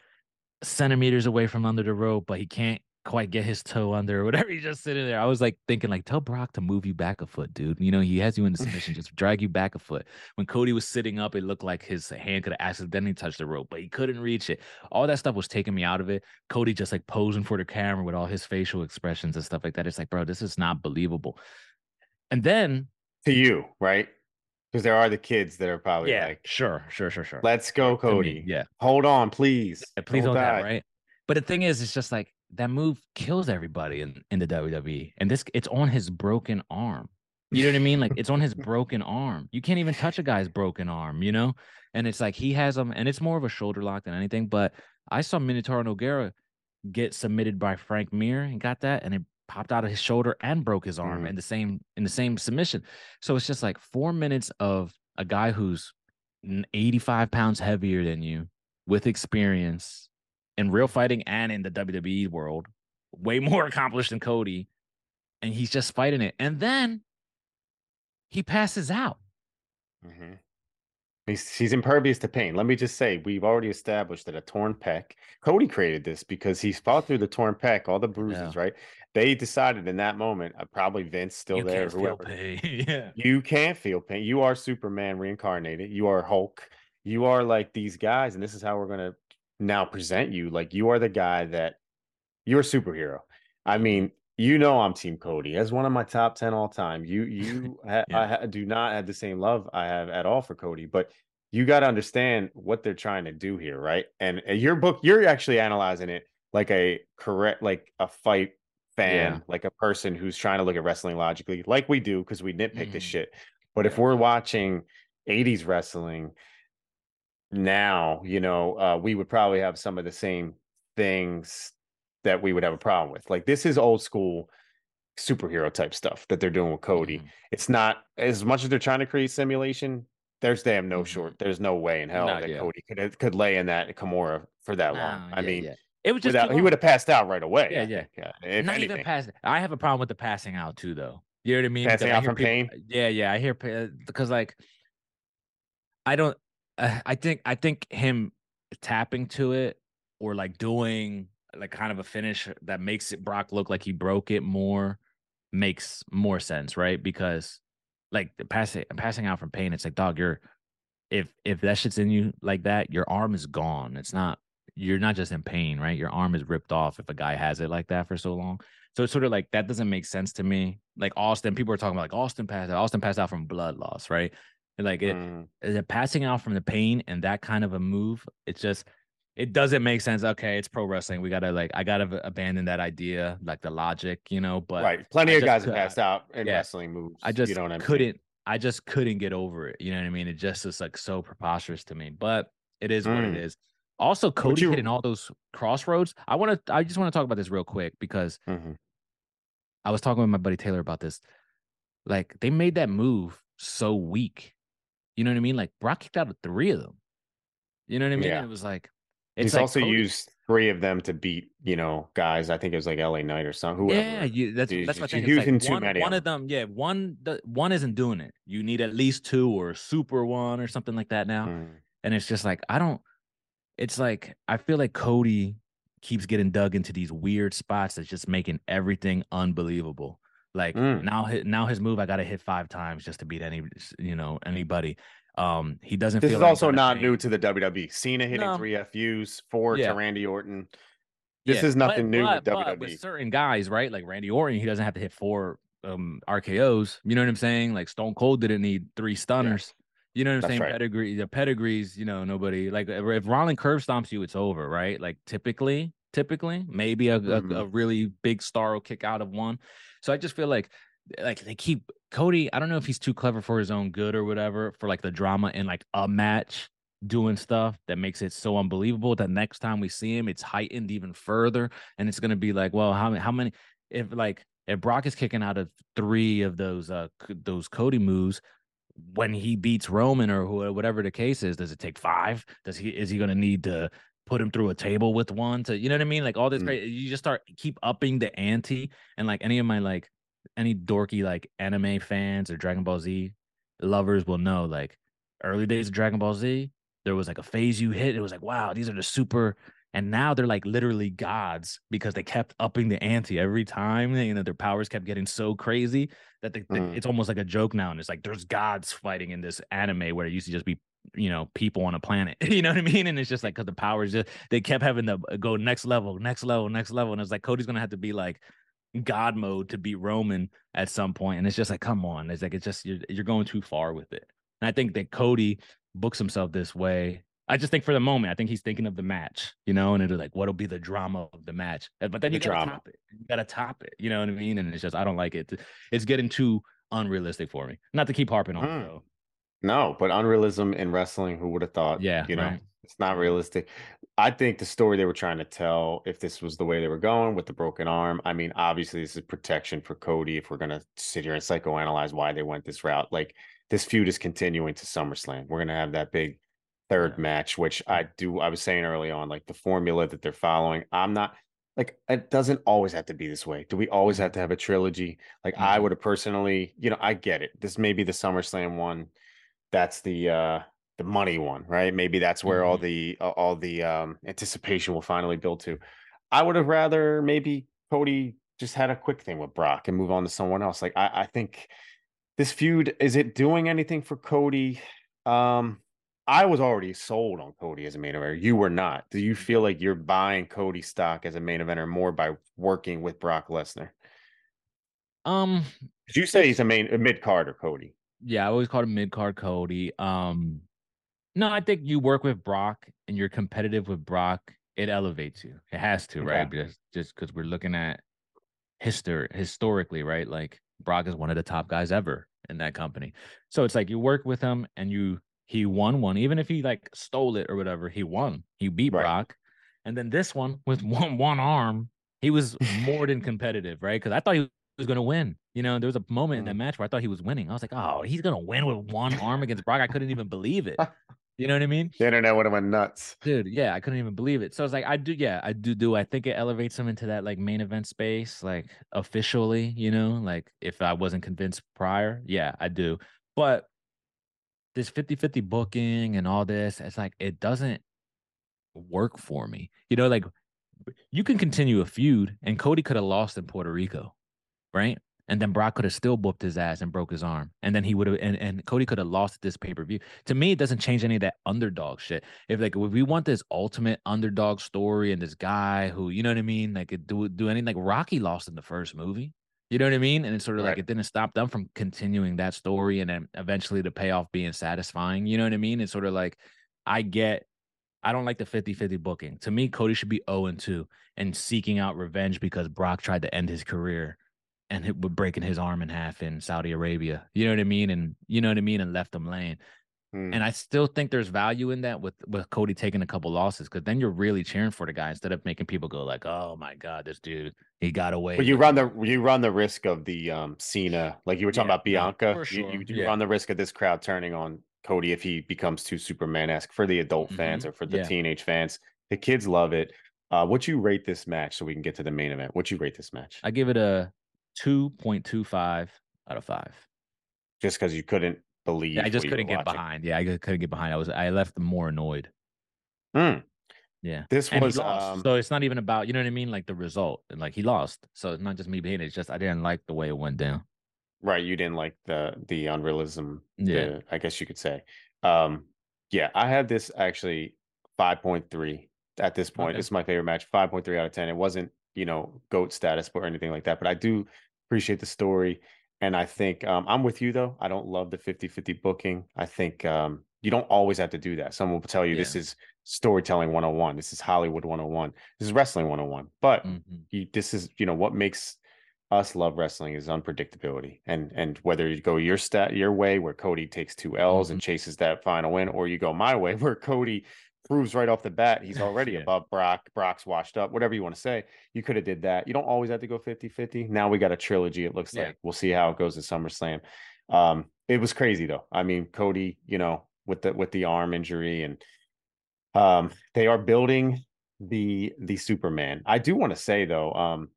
centimeters away from under the rope, but he can't quite get his toe under or whatever. He's just sitting there. I was like thinking, like, tell Brock to move you back a foot, dude. You know, he has you in the submission, just drag you back a foot. When Cody was sitting up, it looked like his hand could have accidentally touched the rope, but he couldn't reach it. All that stuff was taking me out of it. Cody just like posing for the camera with all his facial expressions and stuff like that. It's like, bro, this is not believable. And then, To you, right? Because there are the kids that are probably yeah, like, sure, sure, sure, sure. let's go, Cody. yeah. Hold on, please. Yeah, please die. die, right? But the thing is, it's just like that move kills everybody in, in the WWE. And this it's on his broken arm. You know what I mean? Like it's on his broken arm. You can't even touch a guy's broken arm, you know? And it's like he has them, and it's more of a shoulder lock than anything. But I saw Minotaur Nogueira get submitted by Frank Mir and got that, and it popped out of his shoulder and broke his arm Mhm. in the same in the same submission. So it's just like four minutes of a guy who's 85 pounds heavier than you with experience in real fighting and in the WWE world, way more accomplished than Cody, and he's just fighting it. And then he passes out. Mhm. He's he's impervious to pain. Let me just say, we've already established that a torn pec. Cody created this because he's fought through the torn pec, all the bruises, yeah. right? They decided in that moment, uh, probably Vince still you there, whoever. yeah. You can't feel pain. You are Superman reincarnated. You are Hulk. You are like these guys, and this is how we're gonna now present you. Like you are the guy that you're a superhero. I mean, you know I'm Team Cody as one of my top ten all time. You you ha- yeah. I ha- do not have the same love I have at all for Cody, but you got to understand what they're trying to do here, right? And, your book, you're actually analyzing it like a correct, like a fight fan, yeah. like a person who's trying to look at wrestling logically, like we do because we nitpick mm. this shit. But yeah. if we're watching 80s wrestling now, you know, uh, we would probably have some of the same things that we would have a problem with. Like this is old school superhero type stuff that they're doing with Cody. Mm. It's not as much as they're trying to create simulation. There's damn no mm-hmm. short. There's no way in hell not that yet. Cody could could lay in that Kimura for that long. I mean, yeah. it was just without, he would have passed out right away. Yeah, yeah. Think, uh, not anything. even passed. I have a problem with the passing out too, though. You know what I mean? Passing out from people, pain. Yeah, yeah. I hear because like I don't. Uh, I think I think him tapping to it or like doing like kind of a finish that makes it Brock look like he broke it more makes more sense, right? Because like passing passing out from pain, it's like dog, you're if if that shit's in you like that, your arm is gone. It's not you're not just in pain, right? Your arm is ripped off if a guy has it like that for so long. So it's sort of like that doesn't make sense to me. Like Austin, people are talking about like Austin passed out. Austin passed out from blood loss, right? And like it, mm. it passing out from the pain and that kind of a move, it's just it doesn't make sense. Okay, it's pro wrestling. We gotta like I gotta abandon that idea, like the logic, you know. But right, plenty I of guys have passed out in yeah, wrestling moves. I just you know what I mean? couldn't. I just couldn't get over it. You know what I mean? It just is like so preposterous to me. But it is mm. what it mm. Also, Cody you... hitting all those Cross Rhodes. I want to. I just want to talk about this real quick because mm-hmm. I was talking with my buddy Taylor about this. Like they made that move so weak. You know what I mean? Like Brock kicked out of three of them. You know what I mean? Yeah. it was like it's He's like also Cody. used three of them to beat, you know, guys. I think it was like LA Knight or something. Whoever. Yeah, you, that's that's my thing. Using like too one, many. One of them, yeah, one the, one isn't doing it. You need at least two or super one or something like that now. Mm. And it's just like I don't. It's like I feel like Cody keeps getting dug into these weird spots that's just making everything unbelievable. Like mm. now, now his move, I got to hit five times just to beat any, you know, anybody. Um, he doesn't. This is like also not new to the WWE. Cena hitting no. three FUs, four yeah. to Randy Orton. This yeah, is nothing but, new but, with WWE. With certain guys, right? Like Randy Orton, he doesn't have to hit four um RKO's. You know what I'm saying? Like Stone Cold didn't need three stunners. Yeah. You know what I'm That's saying? Right. Pedigree, the pedigrees, you know, nobody like if Rollin curb stomps you, it's over, right? Like typically, typically, maybe a, mm-hmm. a, a really big star will kick out of one. So I just feel like like they keep Cody. I don't know if he's too clever for his own good or whatever for like the drama in like a match doing stuff that makes it so unbelievable that next time we see him, it's heightened even further, and it's gonna be like, well, how many how many if like if Brock is kicking out of three of those uh those Cody moves when he beats Roman or whatever the case is, does it take five? Does he is he gonna need to put him through a table with one to you know what I mean? Like all this, mm. you just start keep upping the ante, and like any of my like any dorky like anime fans or Dragon Ball Z lovers will know like early days of Dragon Ball Z, there was like a phase you hit. It was like, wow, these are the super. And now they're like literally gods because they kept upping the ante every time. You know, their powers kept getting so crazy that they, mm. it's almost like a joke now. And it's like there's gods fighting in this anime where it used to just be you know people on a planet you know what i mean and it's just like because the powers just they kept having to go next level next level next level and it's like cody's gonna have to be like God mode to beat Roman at some point, and it's just like, come on, it's like it's just you're you're going too far with it. And I think that Cody books himself this way. I just think for the moment, I think he's thinking of the match, you know, and it's like, what'll be the drama of the match? But then the you gotta drama. top it. You gotta top it. You know what I mean? And it's just I don't like it. It's getting too unrealistic for me. Not to keep harping on mm. it. No, but unrealism in wrestling, who would have thought? Yeah, you know, right. it's not realistic. I think the story they were trying to tell, if this was the way they were going with the broken arm, I mean, obviously this is protection for Cody. If we're gonna sit here and psychoanalyze why they went this route, like this feud is continuing to SummerSlam. We're gonna have that big third match, which I do. I was saying early on, like the formula that they're following. I'm not like it doesn't always have to be this way. Do we always have to have a trilogy? Like mm-hmm. I would have personally, you know, I get it. This may be the SummerSlam one. That's the uh the money one, right? Maybe that's where all Mhm. the uh, all the um anticipation will finally build to. I would have rather maybe Cody just had a quick thing with Brock and move on to someone else. Like I, I think this feud is it doing anything for Cody? Um, I was already sold on Cody as a main eventer. You were not. Do you feel like you're buying Cody stock as a main eventer more by working with Brock Lesnar? Um, Did you say he's a main a mid carder, Cody? yeah, I always called him mid card Cody. Um, no, I think you work with Brock and you're competitive with Brock. It elevates you. It has to, right? Just just because we're looking at history historically, right? Like Brock is one of the top guys ever in that company. So it's like you work with him and you he won one, even if he like stole it or whatever, he won. He beat Right. Brock. And then this one with one one arm, he was more than competitive, right? Because I thought he was gonna win. You know, there was a moment in that Mm. match where I thought he was winning. I was like, oh, he's gonna win with one arm against Brock. I couldn't even believe it. You know what I mean? The internet would have went nuts. dude yeah i couldn't even believe it. So it's like i do yeah i do do i think it elevates him into that like main event space like officially you know like if i wasn't convinced prior? Yeah i do. But this 50-50 booking and all this it's like it doesn't work for me. You know like you can continue a feud and cody could have lost in puerto rico right and then Brock could have still whooped his ass and broke his arm. And then he would have and, and Cody could have lost this pay-per-view. To me, it doesn't change any of that underdog shit. If like if we want this ultimate underdog story and this guy who, you know what I mean, like do do anything like Rocky lost in the first movie. You know what I mean? And it's sort of like it didn't stop them from continuing that story and then eventually the payoff being satisfying. You know what I mean? It's sort of like I get I don't like the 50-50 booking. To me, Cody should be 0 and 2 and seeking out revenge because Brock tried to end his career and it would breaking his arm in half in Saudi Arabia. You know what I mean? And you know what I mean? And left him laying. Hmm. And I still think there's value in that with with Cody taking a couple losses because then you're really cheering for the guy instead of making people go like, "Oh my god, this dude he got away." But you run the you run the risk of the um Cena, like you were talking Yeah, about Bianca. for You, sure, you, you yeah. run the risk of this crowd turning on Cody if he becomes too Superman esque for the adult fans Mhm, or for the yeah. teenage fans. The kids love it. Uh, what you rate this match so we can get to the main event? What you rate this match? I give it a two point two five out of five. Just because you couldn't believe. Yeah, I just couldn't get watching. behind. Yeah, I just couldn't get behind. I was I left more annoyed. Hmm. Yeah. This and was um, so it's not even about you know what I mean, like the result. And like he lost. So it's not just me being. It's just I didn't like the way it went down. right. You didn't like the the unrealism. Yeah. the- I guess you could say. Um, yeah, I have this actually five point three at this point. Okay. This is my favorite match. Five point three out of ten. It wasn't you know goat status or anything like that, but I do appreciate the story. And I think um, I'm with you though. I don't love the 50-50 booking. I think um, you don't always have to do that. Someone will tell you this is storytelling 101. This is Hollywood 101. This is wrestling 101. But Mhm. you, this is you know what makes us love wrestling is unpredictability and and whether you go your stat your way where Cody takes two L's and chases that final win or you go my way where Cody proves right off the bat he's already Yeah. above Brock Brock's washed up whatever you want to say you could have did that you don't always have to go 50-50 now we got a trilogy it looks Yeah. like we'll see how it goes in SummerSlam um it was crazy though I mean Cody you know with the with the arm injury and um they are building the the Superman I do want to say though um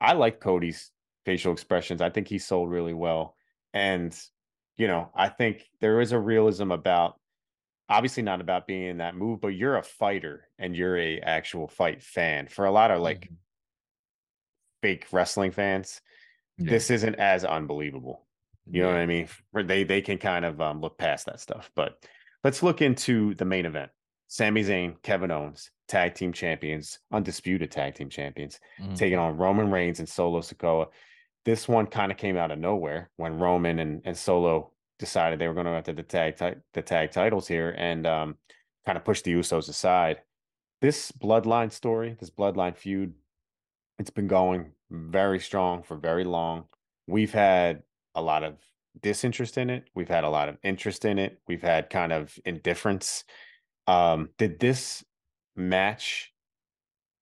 I like Cody's facial expressions. I think he sold really well. And, you know, I think there is a realism about obviously not about being in that move, but you're a fighter and you're a actual fight fan. For a lot of like Mhm. fake wrestling fans, Yeah. this isn't as unbelievable. You know what I mean? Where they they can kind of um, look past that stuff. But let's look into the main event. Sami Zayn, Kevin Owens, tag team champions, undisputed tag team champions Mhm. taking on Roman Reigns and Solo Sikoa. This one kind of came out of nowhere when Roman and, and Solo decided they were going to enter the tag ti- the tag titles here and um, kind of push the Usos aside. This bloodline story, this bloodline feud, it's been going very strong for very long. We've had a lot of disinterest in it. We've had a lot of interest in it. We've had kind of indifference. Um, did this match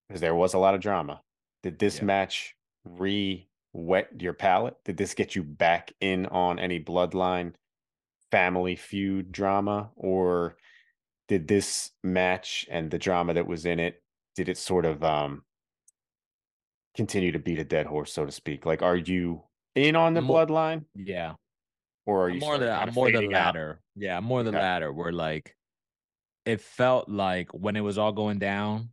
because there was a lot of drama. Did this Yeah. match re wet your palate? Did this get you back in on any bloodline family feud drama? Or did this match and the drama that was in it, did it sort of um continue to beat a dead horse, so to speak? Like, are you in on the Mo- bloodline? Yeah. or are I'm you more the I'm more the fading out? latter. Yeah, more the Okay. latter where like it felt like when it was all going down,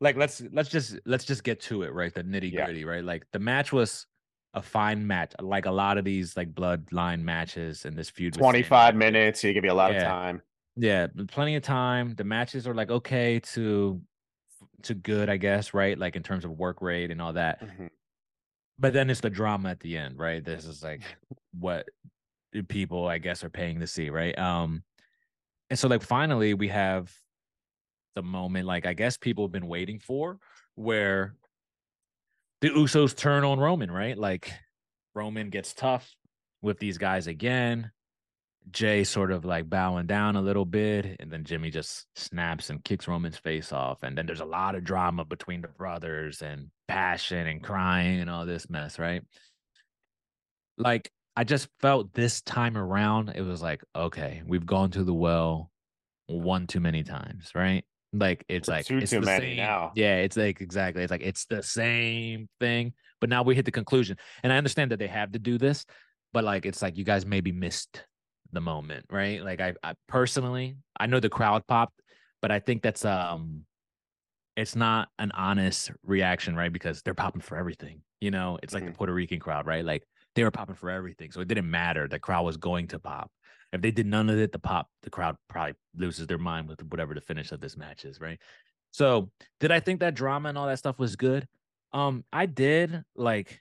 like let's let's just let's just get to it, right? The nitty Yeah. gritty, right? Like the match was a fine match, like a lot of these like bloodline matches and this feud. 25 minutes, so you give you a lot of time. Yeah, plenty of time. The matches are like okay to to good, I guess, right? Like in terms of work rate and all that. Mhm. But then it's the drama at the end, right? This is like what people, I guess, are paying to see, right? Um, and so like finally we have the moment, like I guess people have been waiting for, where the Usos turn on Roman, right? Like Roman gets tough with these guys again. Jey sort of like bowing down a little bit, and then Jimmy just snaps and kicks Roman's face off. And then there's a lot of drama between the brothers and passion and crying and all this mess, right? Like, I just felt this time around, it was like, okay, we've gone to the well one too many times, right? Like it's like two it's too the many same- now. Yeah, it's like exactly. It's like it's the same thing, but now we hit the conclusion. And I understand that they have to do this, but like it's like you guys maybe missed the moment, right? Like I, I personally, I know the crowd popped, but I think that's um it's not an honest reaction, right? Because they're popping for everything. You know, it's like the Mhm. Puerto Rican crowd, right? Like they were popping for everything. So it didn't matter. The crowd was going to pop. If they did none of it, the pop, the crowd probably loses their mind with whatever the finish of this match is, right? So did I think that drama and all that stuff was good? Um, I did like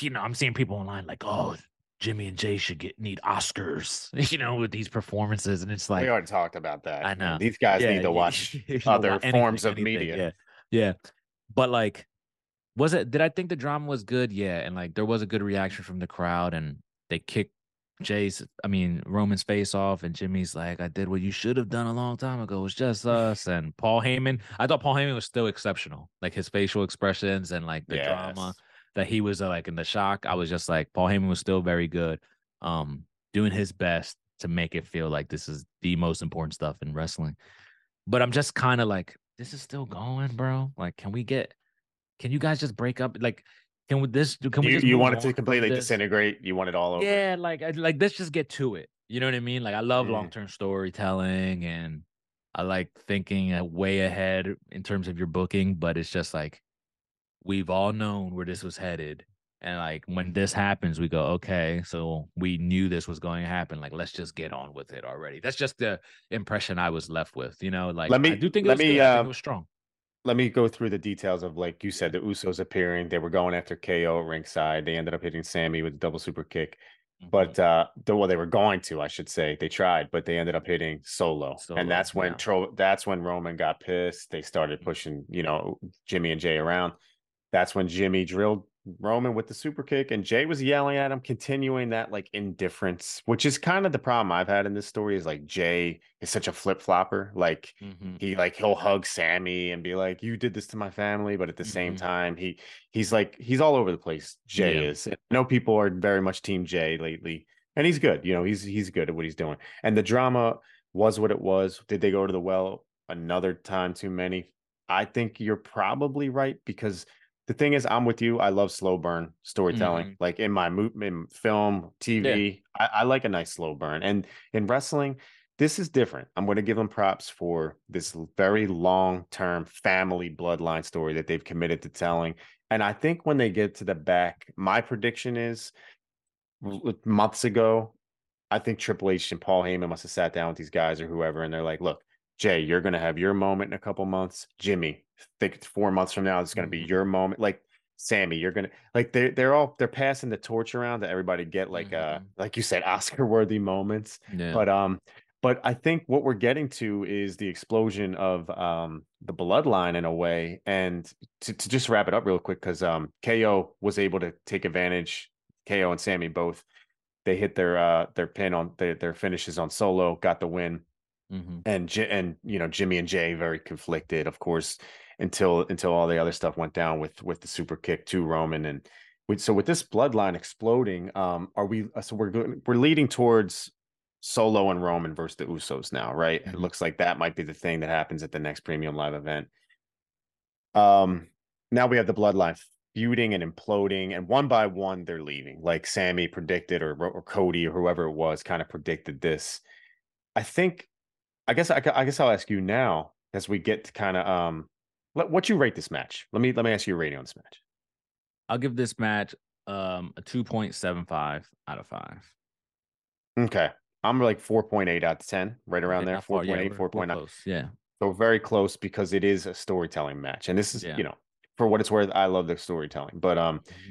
you know, I'm seeing people online like, oh, Jimmy and Jey should get need Oscars, you know, with these performances. And it's like we already talked about that. I know. These guys yeah, need to watch other anything, forms of anything, media. Yeah. Yeah. But like, was it did I think the drama was good? Yeah. And like there was a good reaction from the crowd and they kicked Jey's I mean Roman's face off and Jimmy's like, I did what you should have done a long time ago. It was just us. And Paul Heyman, I thought Paul Heyman was still exceptional. Like his facial expressions and like the drama that he was uh, like in the shock. I was just like, Paul Heyman was still very good, um, doing his best to make it feel like this is the most important stuff in wrestling. But I'm just kind of like, this is still going, bro. Like, can we get? Can you guys just break up? Like, can we this? Can we You, just you want it to completely this? disintegrate. You want it all over. Yeah, like like let's just get to it. You know what I mean? Like I love Mm. long term storytelling and I like thinking uh, way ahead in terms of your booking, but it's just like we've all known where this was headed. And like when this happens, we go, okay, so we knew this was going to happen. Like, let's just get on with it already. That's just the impression I was left with. You know, like Let me- I do think let me. I think it was strong. Let me go through the details of like you said, the Usos appearing. They were going after KO at ringside. They ended up hitting Sami with a double super kick. Mhm. But uh the well, they were going to, I should say. They tried, but they ended up hitting solo. Solo, and that's when yeah. Tro- that's when Roman got pissed. They started pushing, you know, Jimmy and Jey around. That's when Jimmy drilled Roman with the super kick, and Jey was yelling at him, continuing that like indifference, which is kind of the problem I've had in this story. Is like Jey is such a flip flopper. Like Mhm. he like he'll hug Sami and be like, "You did this to my family," but at the same Mhm. time, he he's like he's all over the place. Jey Yeah. is. I know people are very much Team Jey lately, and he's good. You know, he's he's good at what he's doing. And the drama was what it was. Did they go to the well another time too many? I think you're probably right because the thing is, I'm with you. I love slow burn storytelling. Mhm. Like in my in film, TV, I, I like a nice slow burn. And in wrestling, this is different. I'm going to give them props for this very long term family bloodline story that they've committed to telling. And I think when they get to the back, my prediction is months ago, I think Triple H and Paul Heyman must have sat down with these guys or whoever, and they're like, "Look, Jey, you're going to have your moment in a couple months. Jimmy, think it's four months from now, it's going to be Mhm. your moment. Like Sami, you're gonna like they're they're all they're passing the torch around to everybody get like uh Mhm. like you said Oscar worthy moments. Yeah. But um, but I think what we're getting to is the explosion of um the bloodline in a way. And to, to just wrap it up real quick, because um KO was able to take advantage. KO and Sami both they hit their uh their pin on their their finishes on solo, got the win Mhm. and and you know Jimmy and Jey very conflicted, of course, until until all the other stuff went down with with the super kick to Roman and with, so with this bloodline exploding, um, are we? uh, So we're going we're leading towards Solo and Roman versus the Usos now, right? It Mhm. looks like that might be the thing that happens at the next Premium Live event. Um, now we have the bloodline feuding and imploding, and one by one they're leaving. Like Sami predicted, or or Cody, or whoever it was, kind of predicted this. I think, I guess, I, I guess I'll ask you now as we get to kind of um, let, what you rate this match. Let me let me ask you a rating on this match. I'll give this match um a two point seven five out of five. Okay, I'm like four point eight out of ten, right around there. 4.8, yeah, 4.9. Yeah. So very close because it is a storytelling match, and this is yeah. you know for what it's worth, I love the storytelling. But um, mm-hmm.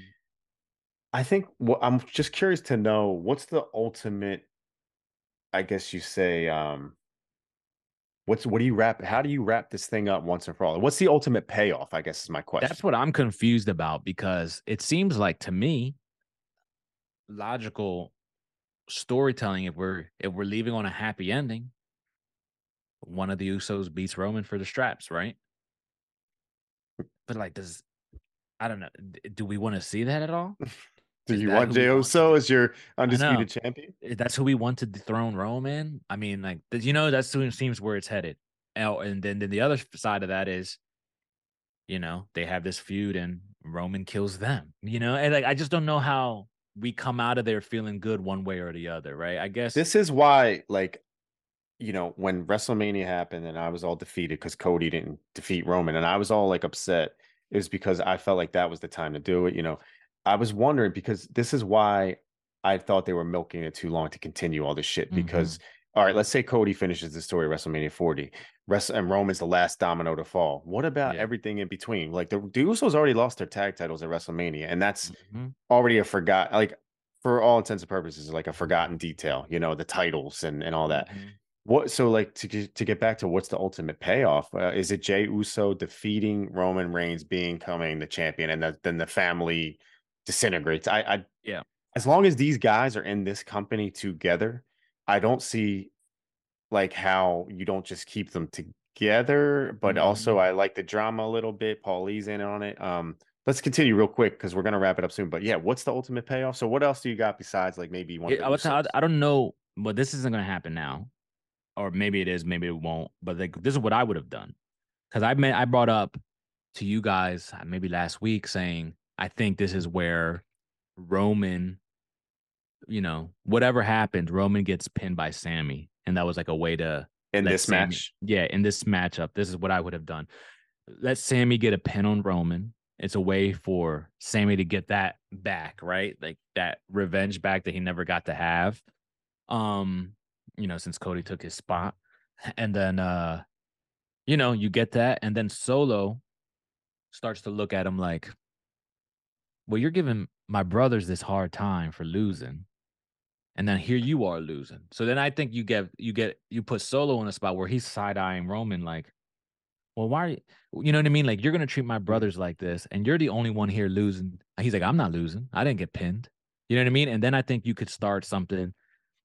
I think what I'm just curious to know what's the ultimate. I guess you say um, what's what do you wrap? How do you wrap this thing up once and for all? What's the ultimate payoff? I guess is my question. That's what I'm confused about because it seems like to me logical storytelling if we're if we're leaving on a happy ending one of the usos beats roman for the straps right but like, does I don't know? Do we want to see that at all? do you want Jey Uso as your undisputed champion? Eh, that's who we want to dethrone Roman. I mean, like, you know, that's who seems where it's headed. Oh, and then, then the other side of that is, you know, they have this feud and Roman kills them. You know, and like, I just don't know how we come out of there feeling good one way or the other, right? I guess this is why, like, you know, when WrestleMania happened and I was all defeated because Cody didn't defeat Roman and I was all like upset, it was because I felt like that was the time to do it. You know, I was wondering because this is why I thought they were milking it too long to continue all this shit. Mm-hmm. Because, all right, let's say Cody finishes the story of WrestleMania 40, Rest- and Roman's the last domino to fall. What about yeah. everything in between? Like the, the Usos already lost their tag titles at WrestleMania, and that's mm-hmm. already a forgot, like, for all intents and purposes, like a forgotten detail, you know, the titles and, and all that. Mm-hmm. What so like to to get back to what's the ultimate payoff? Uh, is it Jey Uso defeating Roman Reigns, becoming the champion, and the, then the family disintegrates? I, I yeah. As long as these guys are in this company together, I don't see like how you don't just keep them together. But mm-hmm. also, I like the drama a little bit. Paulie's in on it. Um, let's continue real quick because we're gonna wrap it up soon. But yeah, what's the ultimate payoff? So what else do you got besides like maybe one? I, I don't know, but this isn't gonna happen now or maybe it is, maybe it won't. But like this is what I would have done because I meant I brought up to you guys uh, maybe last week saying I think this is where Roman, you know, whatever happened, Roman gets pinned by Sami. and that was like a way to in this Sami, match. Yeah, in this matchup, this is what I would have done. Let Sami get a pin on Roman. It's a way for Sami to get that back, right? Like that revenge back that he never got to have. Um, you know, since Cody took his spot. And then uh, you know, you get that, and then Solo starts to look at him like, Well, you're giving my brothers this hard time for losing. And then here you are losing. So then I think you get you get you put Solo in a spot where he's side eyeing Roman like, well, why are you, you know what I mean? Like, you're going to treat my brothers like this, and you're the only one here losing. He's like, I'm not losing. I didn't get pinned. You know what I mean? And then I think you could start something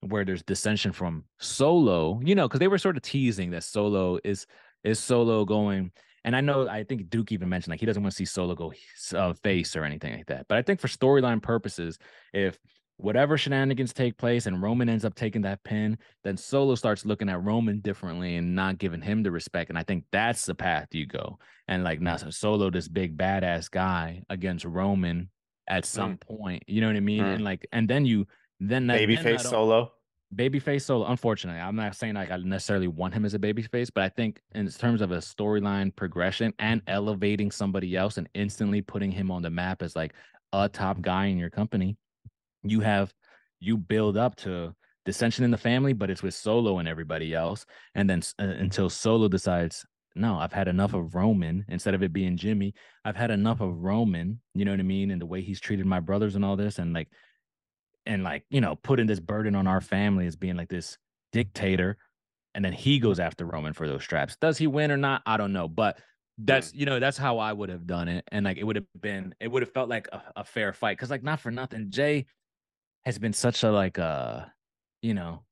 where there's dissension from Solo, you know, because they were sort of teasing that Solo is is Solo going. And I know I think Duke even mentioned like he doesn't want to see Solo go uh, face or anything like that. But I think for storyline purposes, if whatever shenanigans take place and Roman ends up taking that pin, then Solo starts looking at Roman differently and not giving him the respect. And I think that's the path you go. And like now, so Solo, this big badass guy against Roman at some mm. point, you know what I mean? Mm. And like, and then you then that, babyface solo. Babyface solo. Unfortunately, I'm not saying like I necessarily want him as a babyface, but I think in terms of a storyline progression and elevating somebody else and instantly putting him on the map as like a top guy in your company, you have you build up to dissension in the family, but it's with Solo and everybody else, and then uh, until Solo decides no, I've had enough of Roman instead of it being Jimmy. I've had enough of Roman, you know what I mean? And the way he's treated my brothers and all this. And like, and like you know putting this burden on our family as being like this dictator and then he goes after roman for those straps. Does he win or not? I don't know but that's mm. you know that's how i would have done it and like it would have been it would have felt like a, a fair fight because like not for nothing jey has been such a like uh you know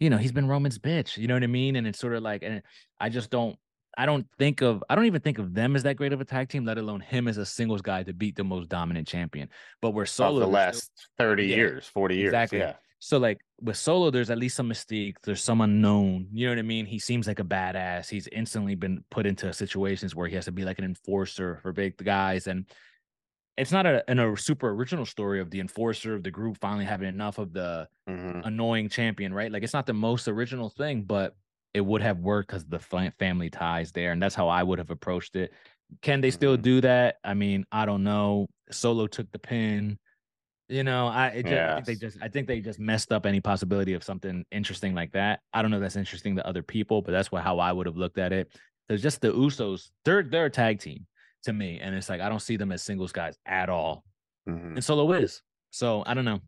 you know he's been roman's bitch you know what i mean? And it's sort of like and i just don't I don't think of I don't even think of them as that great of a tag team, let alone him as a singles guy to beat the most dominant champion. But we're solo of the last still, 30 yeah, years, 40 years. Exactly. Yeah. So like with solo, there's at least some mystique. There's some unknown. You know what I mean? He seems like a badass. He's instantly been put into situations where he has to be like an enforcer for big guys. And it's not a, an, a super original story of the enforcer of the group finally having enough of the mm-hmm. annoying champion, right? Like it's not the most original thing, but it would have worked because the family ties there, and that's how I would have approached it. Can they still mm-hmm. do that? I mean, I don't know. Solo took the pin. You know, I, just, yes. I think they just I think they just messed up any possibility of something interesting like that. I don't know if that's interesting to other people, but that's what how I would have looked at it. There's just the Usos, they're they're a tag team to me. And it's like I don't see them as singles guys at all. Mm-hmm. And Solo is. So I don't know.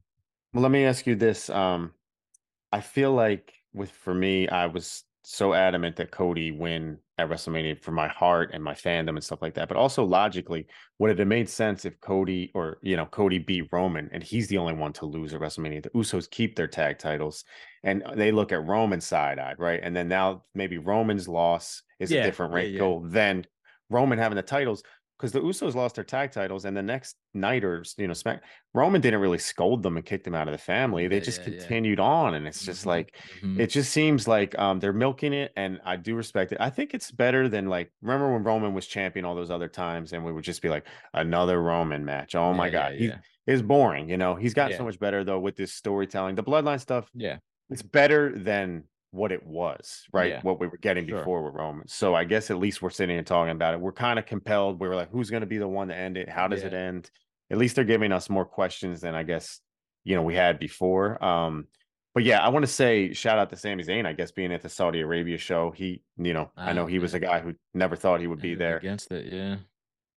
Well, let me ask you this. Um, I feel like with for me, I was so adamant that Cody win at WrestleMania for my heart and my fandom and stuff like that. But also logically, would it have made sense if Cody or you know Cody beat Roman and he's the only one to lose at WrestleMania? The Usos keep their tag titles and they look at Roman side eyed, right? And then now maybe Roman's loss is yeah, a different wrinkle yeah, yeah. than Roman having the titles because the Usos lost their tag titles, and the next night or you know, Smack Roman didn't really scold them and kick them out of the family. They yeah, just yeah, continued yeah. on, and it's just mm-hmm. like mm-hmm. it just seems like um, they're milking it, and I do respect it. I think it's better than like remember when Roman was champion all those other times, and we would just be like another Roman match. Oh my god, he is boring. You know, he's got so much better though with this storytelling. The bloodline stuff, yeah, it's better than what it was, right? Yeah. What we were getting sure. before with Roman. So I guess at least we're sitting and talking about it. We're kind of compelled. We were like, who's going to be the one to end it? How does yeah. it end? At least they're giving us more questions than I guess you know we had before. Um, but yeah, I want to say shout out to Sami Zayn. I guess being at the Saudi Arabia show, he, you know, I know he was a guy who never thought he would be there against it. Yeah,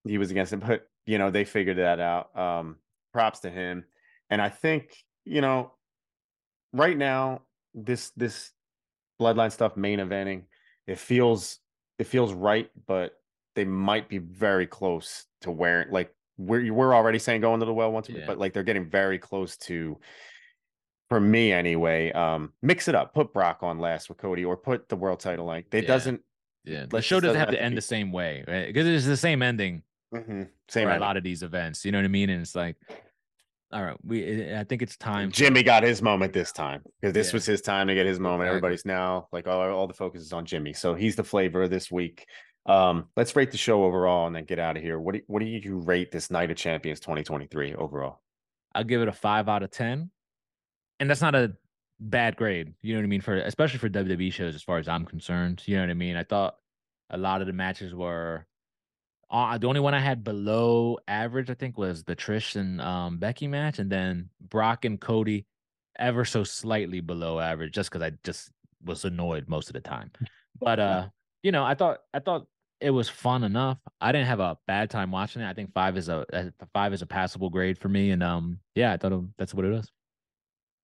he was against it, but you know they figured that out. Um, props to him. And I think you know, right now this this bloodline stuff main eventing. It feels it feels right, but they might be very close to where like we're we're already saying going to the well once, yeah. but like they're getting very close to. For me, anyway, um, mix it up. Put Brock on last with Cody, or put the world title like it yeah. doesn't. Yeah, the show doesn't have to end be... the same way, right? Because it's the same ending. Mm-hmm. Same. For a lot of these events, you know what I mean? And it's like, all right, we I think it's time. Jimmy got his moment this time because this yeah. was his time to get his moment. Exactly. Everybody's now like all, all the focus is on Jimmy, so he's the flavor of this week. Um, let's rate the show overall and then get out of here. What do, what do you rate this Night of Champions 2023 overall? I'll give it a five out of ten, and that's not a bad grade. You know what I mean for especially for WWE shows, as far as I'm concerned. You know what I mean. I thought a lot of the matches were uh, the only one I had below average, I think, was the Trish and um, Becky match, and then Brock and Cody, ever so slightly below average, just because I just was annoyed most of the time. But uh, you know, I thought I thought it was fun enough. I didn't have a bad time watching it. I think five is a, a five is a passable grade for me, and um, yeah, I thought it, that's what it is.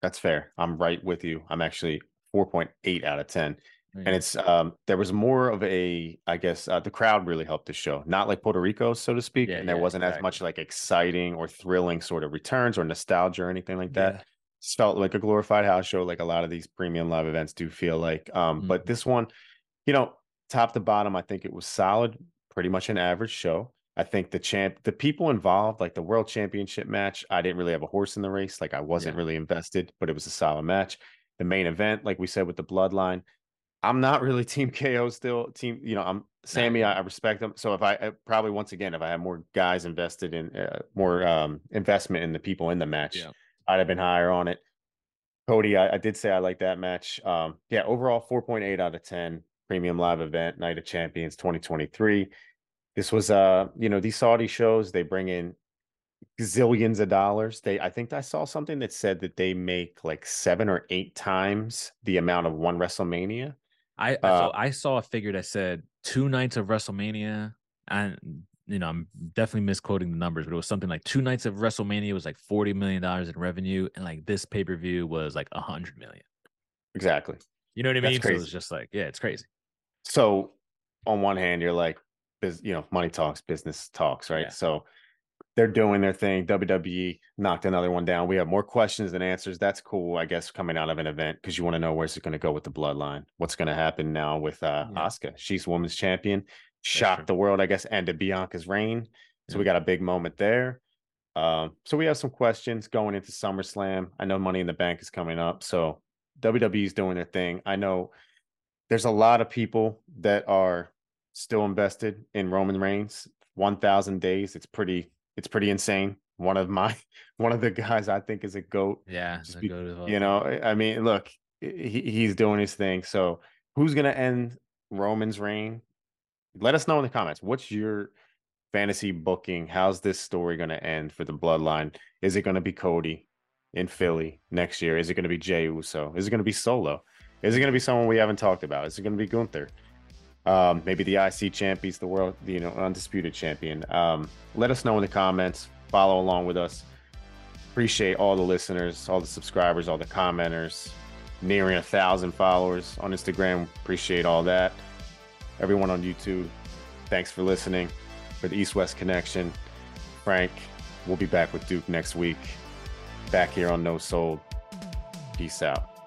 That's fair. I'm right with you. I'm actually four point eight out of ten. And it's um there was more of a I guess uh, the crowd really helped the show, not like Puerto Rico, so to speak. Yeah, and there yeah, wasn't exactly. as much like exciting or thrilling sort of returns or nostalgia or anything like that. Yeah. Just felt like a glorified house show, like a lot of these premium live events do feel like. Um, mm-hmm. but this one, you know, top to bottom, I think it was solid, pretty much an average show. I think the champ, the people involved, like the world championship match, I didn't really have a horse in the race. Like I wasn't really invested, but it was a solid match. The main event, like we said with the bloodline, I'm not really team KO still. Team, you know, I'm Sami. I, I respect him. So if I, I, probably once again, if I had more guys invested in uh, more um, investment in the people in the match, yeah. I'd have been higher on it. Cody, I, I did say I like that match. Um, yeah, overall 4.8 out of 10. Premium live event, Night of Champions 2023. This was uh, you know, these Saudi shows, they bring in zillions of dollars. They I think I saw something that said that they make like seven or eight times the amount of one WrestleMania. I I, uh, saw, I saw a figure that said two nights of WrestleMania, and you know I'm definitely misquoting the numbers, but it was something like two nights of WrestleMania was like forty million dollars in revenue, and like this pay per view was like a hundred million. Exactly. You know what I mean? So it was just like yeah, it's crazy. So on one hand, you're like, you know, money talks, business talks, right? Yeah. So they're doing their thing. WWE knocked another one down. We have more questions than answers. That's cool, I guess, coming out of an event because you want to know where's it going to go with the bloodline. What's going to happen now with uh yeah. Asuka? She's women's champion, shocked the world, I guess, ended Bianca's reign. So yeah. we got a big moment there. Um, so we have some questions going into SummerSlam. I know Money in the Bank is coming up, so WWE's doing their thing. I know there's a lot of people that are still invested in Roman Reigns. 1,000 days. It's pretty It's pretty insane. One of my one of the guys I think is a goat. Yeah, be- You know, I mean, look, he, he's doing his thing. So who's gonna end Roman's reign? Let us know in the comments. What's your fantasy booking? How's this story gonna end for the bloodline? Is it gonna be Cody in Philly next year? Is it gonna be Jey Uso? Is it gonna be Solo? Is it gonna be someone we haven't talked about? Is it gonna be Gunther? Um, maybe the IC champ beats the world, you know, undisputed champion. Um, let us know in the comments. Follow along with us. Appreciate all the listeners, all the subscribers, all the commenters. Nearing a thousand followers on Instagram. Appreciate all that. Everyone on YouTube, thanks for listening. For the East West Connection, Frank, we'll be back with Duke next week. Back here on No Soul. Peace out.